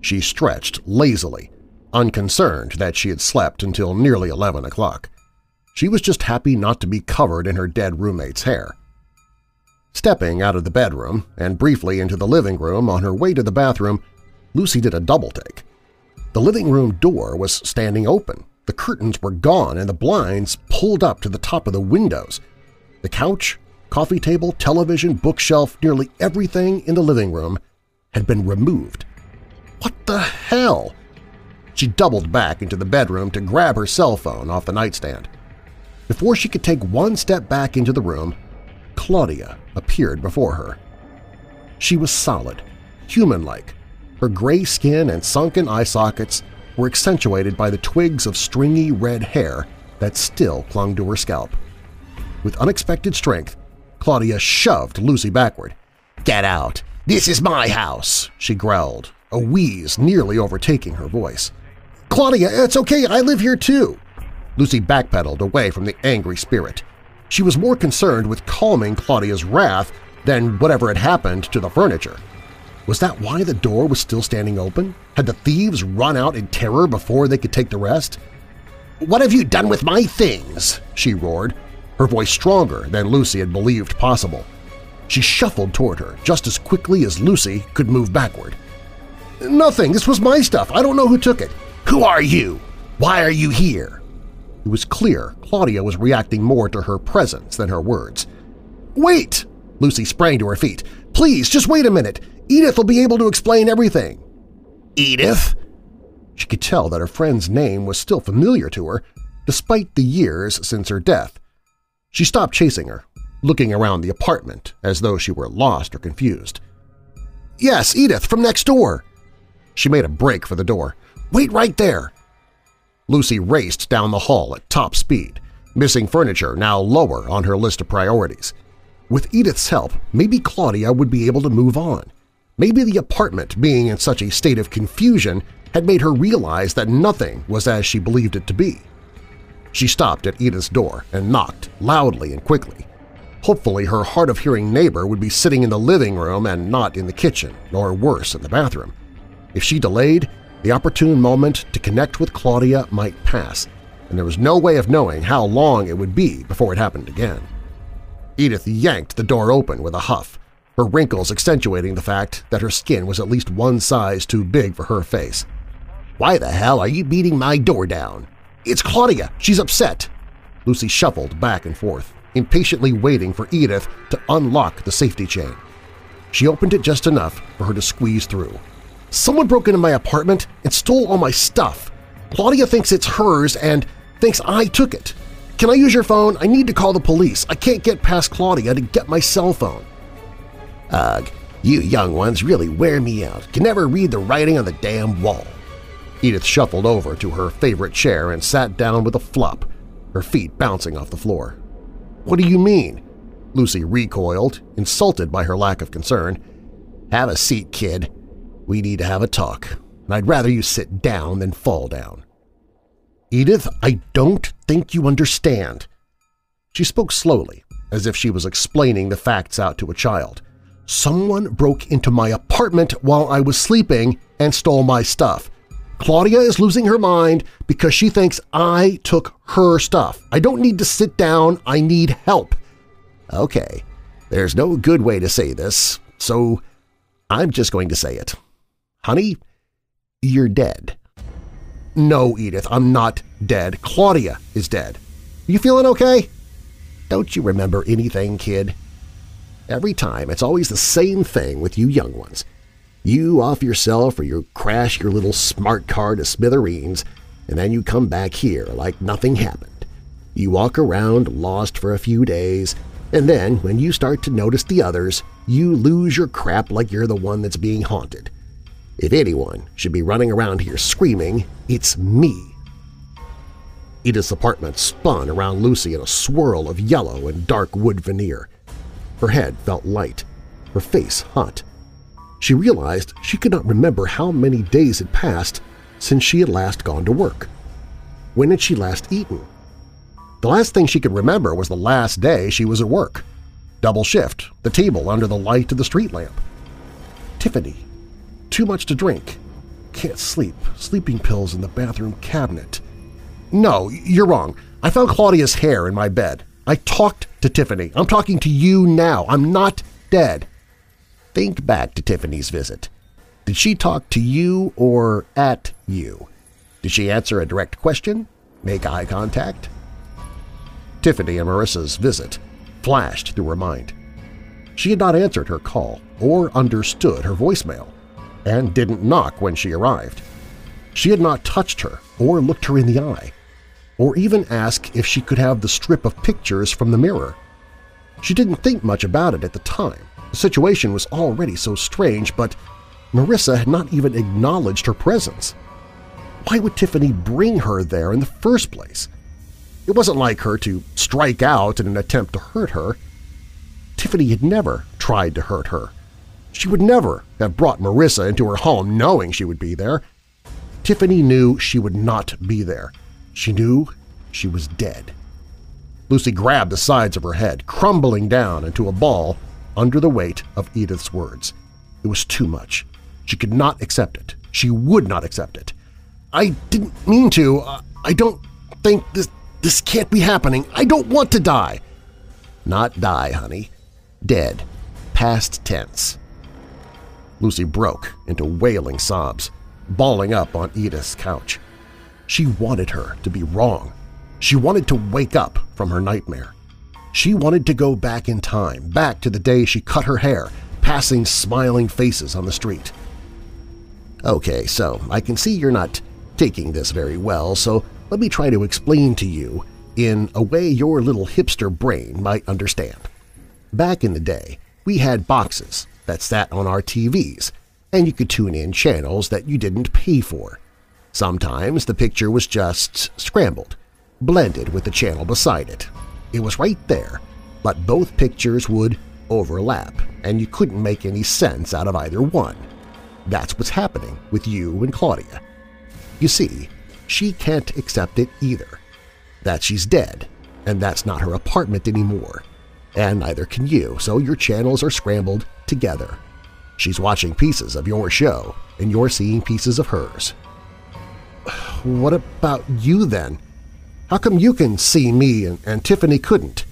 She stretched lazily, unconcerned that she had slept until nearly 11 o'clock. She was just happy not to be covered in her dead roommate's hair. Stepping out of the bedroom and briefly into the living room on her way to the bathroom, Lucy did a double-take. The living room door was standing open, the curtains were gone and the blinds pulled up to the top of the windows. The couch, coffee table, television, bookshelf, nearly everything in the living room had been removed. What the hell? She doubled back into the bedroom to grab her cell phone off the nightstand. Before she could take one step back into the room, Claudia appeared before her. She was solid, human-like. Her gray skin and sunken eye sockets were accentuated by the twigs of stringy red hair that still clung to her scalp. With unexpected strength, Claudia shoved Lucy backward. "'Get out! This is my house!' she growled, a wheeze nearly overtaking her voice. "'Claudia, it's okay, I live here too!' Lucy backpedaled away from the angry spirit. She was more concerned with calming Claudia's wrath than whatever had happened to the furniture. Was that why the door was still standing open? Had the thieves run out in terror before they could take the rest? "'What have you done with my things?' she roared, her voice stronger than Lucy had believed possible. She shuffled toward her just as quickly as Lucy could move backward. "'Nothing. This was my stuff. I don't know who took it. Who are you? Why are you here?' It was clear Claudia was reacting more to her presence than her words. "'Wait!' Lucy sprang to her feet. "'Please, just wait a minute. Edith will be able to explain everything.' "'Edith?' She could tell that her friend's name was still familiar to her, despite the years since her death. She stopped chasing her, looking around the apartment as though she were lost or confused. "'Yes, Edith, from next door!' She made a break for the door. "'Wait right there!' Lucy raced down the hall at top speed, missing furniture now lower on her list of priorities. With Edith's help, maybe Claudia would be able to move on. Maybe the apartment being in such a state of confusion had made her realize that nothing was as she believed it to be. She stopped at Edith's door and knocked loudly and quickly. Hopefully her hard-of-hearing neighbor would be sitting in the living room and not in the kitchen, or worse, in the bathroom. If she delayed, the opportune moment to connect with Claudia might pass, and there was no way of knowing how long it would be before it happened again. Edith yanked the door open with a huff, her wrinkles accentuating the fact that her skin was at least one size too big for her face. "'Why the hell are you beating my door down?' "'It's Claudia! She's upset!' Lucy shuffled back and forth, impatiently waiting for Edith to unlock the safety chain. She opened it just enough for her to squeeze through. Someone broke into my apartment and stole all my stuff. Claudia thinks it's hers and thinks I took it. Can I use your phone? I need to call the police. I can't get past Claudia to get my cell phone. Ugh, you young ones really wear me out. Can never read the writing on the damn wall. Edith shuffled over to her favorite chair and sat down with a flop, her feet bouncing off the floor. What do you mean? Lucy recoiled, insulted by her lack of concern. Have a seat, kid. We need to have a talk, I'd rather you sit down than fall down. Edith, I don't think you understand. She spoke slowly, as if she was explaining the facts out to a child. Someone broke into my apartment while I was sleeping and stole my stuff. Claudia is losing her mind because she thinks I took her stuff. I don't need to sit down. I need help. Okay, there's no good way to say this, so I'm just going to say it. Honey, you're dead. No, Edith, I'm not dead. Claudia is dead. You feeling okay? Don't you remember anything, kid? Every time, it's always the same thing with you young ones. You off yourself or you crash your little smart car to smithereens, and then you come back here like nothing happened. You walk around lost for a few days, and then when you start to notice the others, you lose your crap like you're the one that's being haunted. If anyone should be running around here screaming, it's me. Edith's apartment spun around Lucy in a swirl of yellow and dark wood veneer. Her head felt light, her face hot. She realized she could not remember how many days had passed since she had last gone to work. When had she last eaten? The last thing she could remember was the last day she was at work. Double shift, the table under the light of the street lamp. Tiffany. Too much to drink. Can't sleep. Sleeping pills in the bathroom cabinet. No, you're wrong. I found Claudia's hair in my bed. I talked to Tiffany. I'm talking to you now. I'm not dead. Think back to Tiffany's visit. Did she talk to you or at you? Did she answer a direct question? Make eye contact? Tiffany and Marissa's visit flashed through her mind. She had not answered her call or understood her voicemail, and didn't knock when she arrived. She had not touched her or looked her in the eye, or even asked if she could have the strip of pictures from the mirror. She didn't think much about it at the time. The situation was already so strange, but Marissa had not even acknowledged her presence. Why would Tiffany bring her there in the first place? It wasn't like her to strike out in an attempt to hurt her. Tiffany had never tried to hurt her. She would never have brought Marissa into her home knowing she would be there. Tiffany knew she would not be there. She knew she was dead. Lucy grabbed the sides of her head, crumbling down into a ball under the weight of Edith's words. It was too much. She could not accept it. She would not accept it. I didn't mean to. I don't think this, this can't be happening. I don't want to die. Not die, honey. Dead. Past tense. Lucy broke into wailing sobs, bawling up on Edith's couch. She wanted her to be wrong. She wanted to wake up from her nightmare. She wanted to go back in time, back to the day she cut her hair, passing smiling faces on the street. Okay, so I can see you're not taking this very well, so let me try to explain to you in a way your little hipster brain might understand. Back in the day, we had boxes that sat on our TVs, and you could tune in channels that you didn't pay for. Sometimes the picture was just scrambled, blended with the channel beside it. It was right there, but both pictures would overlap, and you couldn't make any sense out of either one. That's what's happening with you and Claudia. You see, she can't accept it either. that she's dead, and that's not her apartment anymore. And neither can you, so your channels are scrambled together. She's watching pieces of your show, and you're seeing pieces of hers. What about you then? How come you can see me and, and Tiffany couldn't?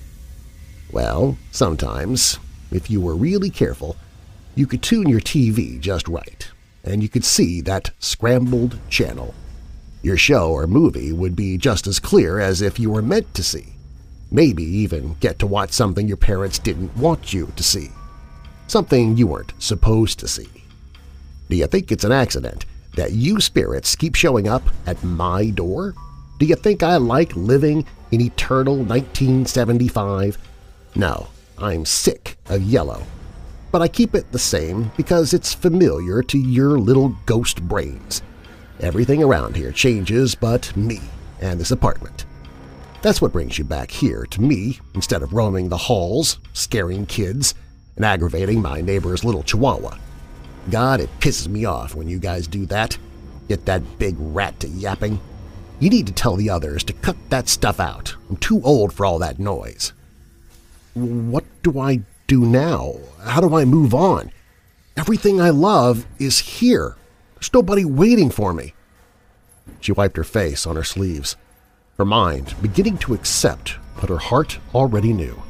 Well, sometimes, if you were really careful, you could tune your TV just right, and you could see that scrambled channel. Your show or movie would be just as clear as if you were meant to see. Maybe even get to watch something your parents didn't want you to see. Something you weren't supposed to see. Do you think it's an accident that you spirits keep showing up at my door? Do you think I like living in eternal 1975? No, I'm sick of yellow. But I keep it the same because it's familiar to your little ghost brains. Everything around here changes but me and this apartment. That's what brings you back here to me instead of roaming the halls, scaring kids, and aggravating my neighbor's little chihuahua. God, it pisses me off when you guys do that. Get that big rat to yapping. You need to tell the others to cut that stuff out. I'm too old for all that noise. What do I do now? How do I move on? Everything I love is here. There's nobody waiting for me. She wiped her face on her sleeves, her mind beginning to accept what her heart already knew.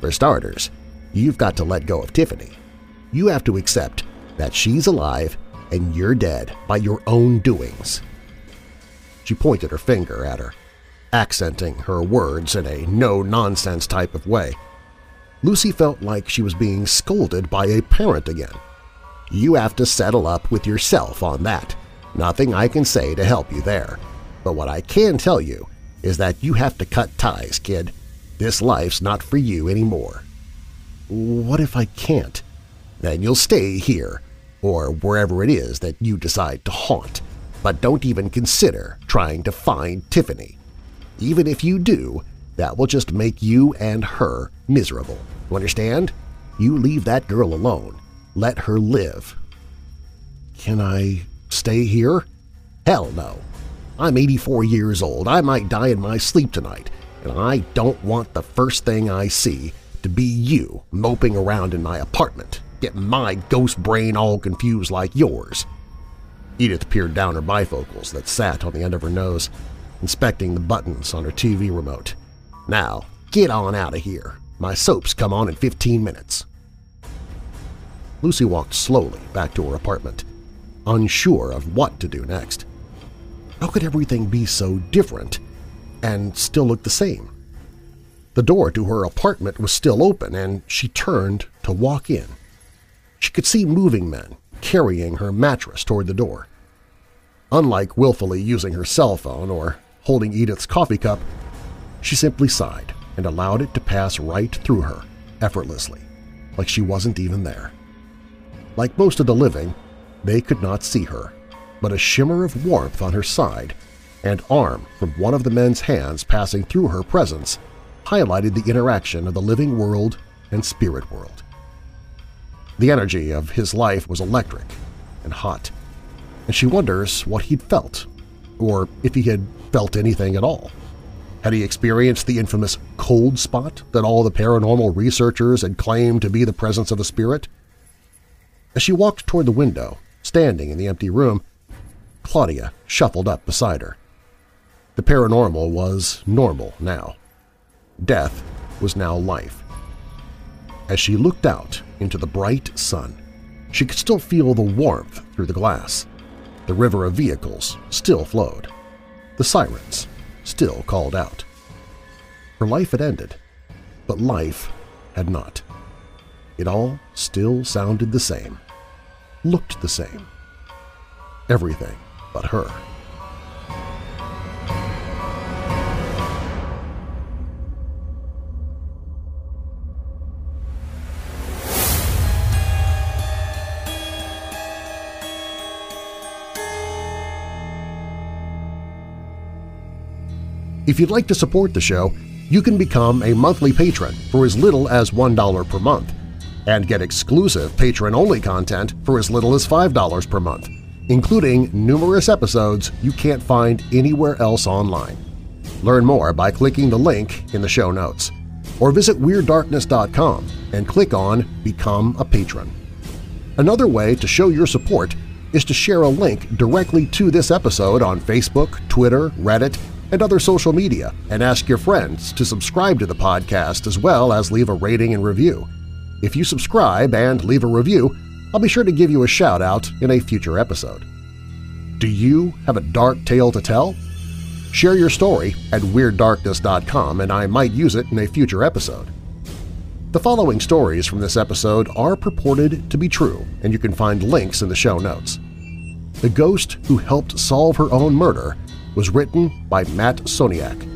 For starters, you've got to let go of Tiffany. You have to accept that she's alive and you're dead by your own doings. She pointed her finger at her, accenting her words in a no-nonsense type of way. Lucy felt like she was being scolded by a parent again. You have to settle up with yourself on that. Nothing I can say to help you there. But what I can tell you is that you have to cut ties, kid. This life's not for you anymore. What if I can't? Then you'll stay here, or wherever it is that you decide to haunt, but don't even consider trying to find Tiffany. Even if you do, that will just make you and her miserable. You understand? You leave that girl alone. Let her live. Can I stay here? Hell no. I'm 84 years old. I might die in my sleep tonight, and I don't want the first thing I see to be you moping around in my apartment, getting my ghost brain all confused like yours. Edith peered down her bifocals that sat on the end of her nose, inspecting the buttons on her TV remote. Now, get on out of here. My soaps come on in 15 minutes. Lucy walked slowly back to her apartment, unsure of what to do next. How could everything be so different and still look the same? The door to her apartment was still open, and she turned to walk in. She could see moving men carrying her mattress toward the door. Unlike willfully using her cell phone or holding Edith's coffee cup, she simply sighed and allowed it to pass right through her, effortlessly, like she wasn't even there. Like most of the living, they could not see her, but a shimmer of warmth on her side and arm from one of the men's hands passing through her presence highlighted the interaction of the living world and spirit world. The energy of his life was electric and hot, and she wonders what he'd felt, or if he had felt anything at all. Had he experienced the infamous cold spot that all the paranormal researchers had claimed to be the presence of a spirit? As she walked toward the window, standing in the empty room, Claudia shuffled up beside her. The paranormal was normal now. Death was now life. As she looked out into the bright sun, she could still feel the warmth through the glass. The river of vehicles still flowed. The sirens still called out. Her life had ended, but life had not. It all still sounded the same, looked the same. Everything but her. If you'd like to support the show, you can become a monthly patron for as little as $1 per month and get exclusive patron-only content for as little as $5 per month, including numerous episodes you can't find anywhere else online. Learn more by clicking the link in the show notes. Or visit WeirdDarkness.com and click on Become a Patron. Another way to show your support is to share a link directly to this episode on Facebook, Twitter, Reddit, and other social media, and ask your friends to subscribe to the podcast as well as leave a rating and review. If you subscribe and leave a review, I'll be sure to give you a shout-out in a future episode. Do you have a dark tale to tell? Share your story at WeirdDarkness.com and I might use it in a future episode. The following stories from this episode are purported to be true, and you can find links in the show notes. The Ghost Who Helped Solve Her Own Murder was written by Matt Soniak.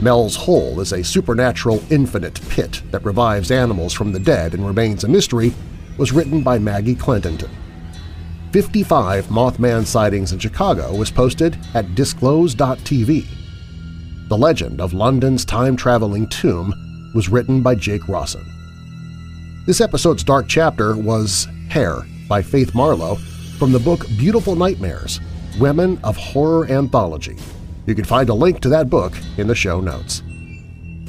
Mel's Hole is a supernatural infinite pit that revives animals from the dead and remains a mystery was written by Maggie Clintonton. 55 Mothman sightings in Chicago was posted at disclose.tv. The Legend of London's Time-Traveling Tomb was written by Jake Rawson. This episode's dark chapter was Hair by Faith Marlow from the book Beautiful Nightmares – Women of Horror Anthology. You can find a link to that book in the show notes.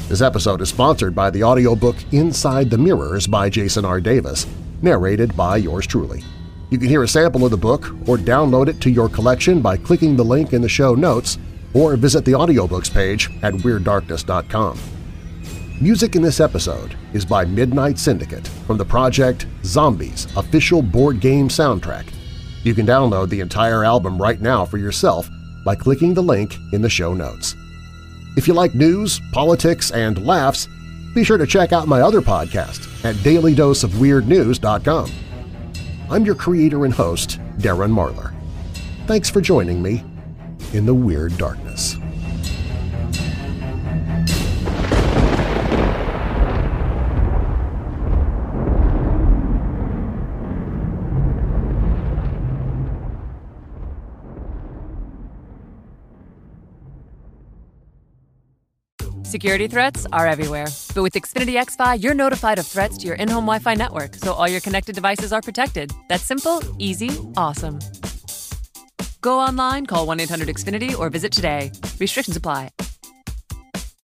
This episode is sponsored by the audiobook Inside the Mirrors by Jason R. Davis, narrated by yours truly. You can hear a sample of the book or download it to your collection by clicking the link in the show notes or visit the audiobooks page at WeirdDarkness.com. Music in this episode is by Midnight Syndicate from the project Zombies official board game soundtrack you can download the entire album right now for yourself by clicking the link in the show notes. If you like news, politics, and laughs, be sure to check out my other podcast at dailydoseofweirdnews.com. I'm your creator and host, Darren Marlar. Thanks for joining me in the Weird Darkness. Security threats are everywhere. But with Xfinity XFi, you're notified of threats to your in-home Wi-Fi network, so all your connected devices are protected. That's simple, easy, awesome. Go online, call 1-800-XFINITY, or visit today. Restrictions apply.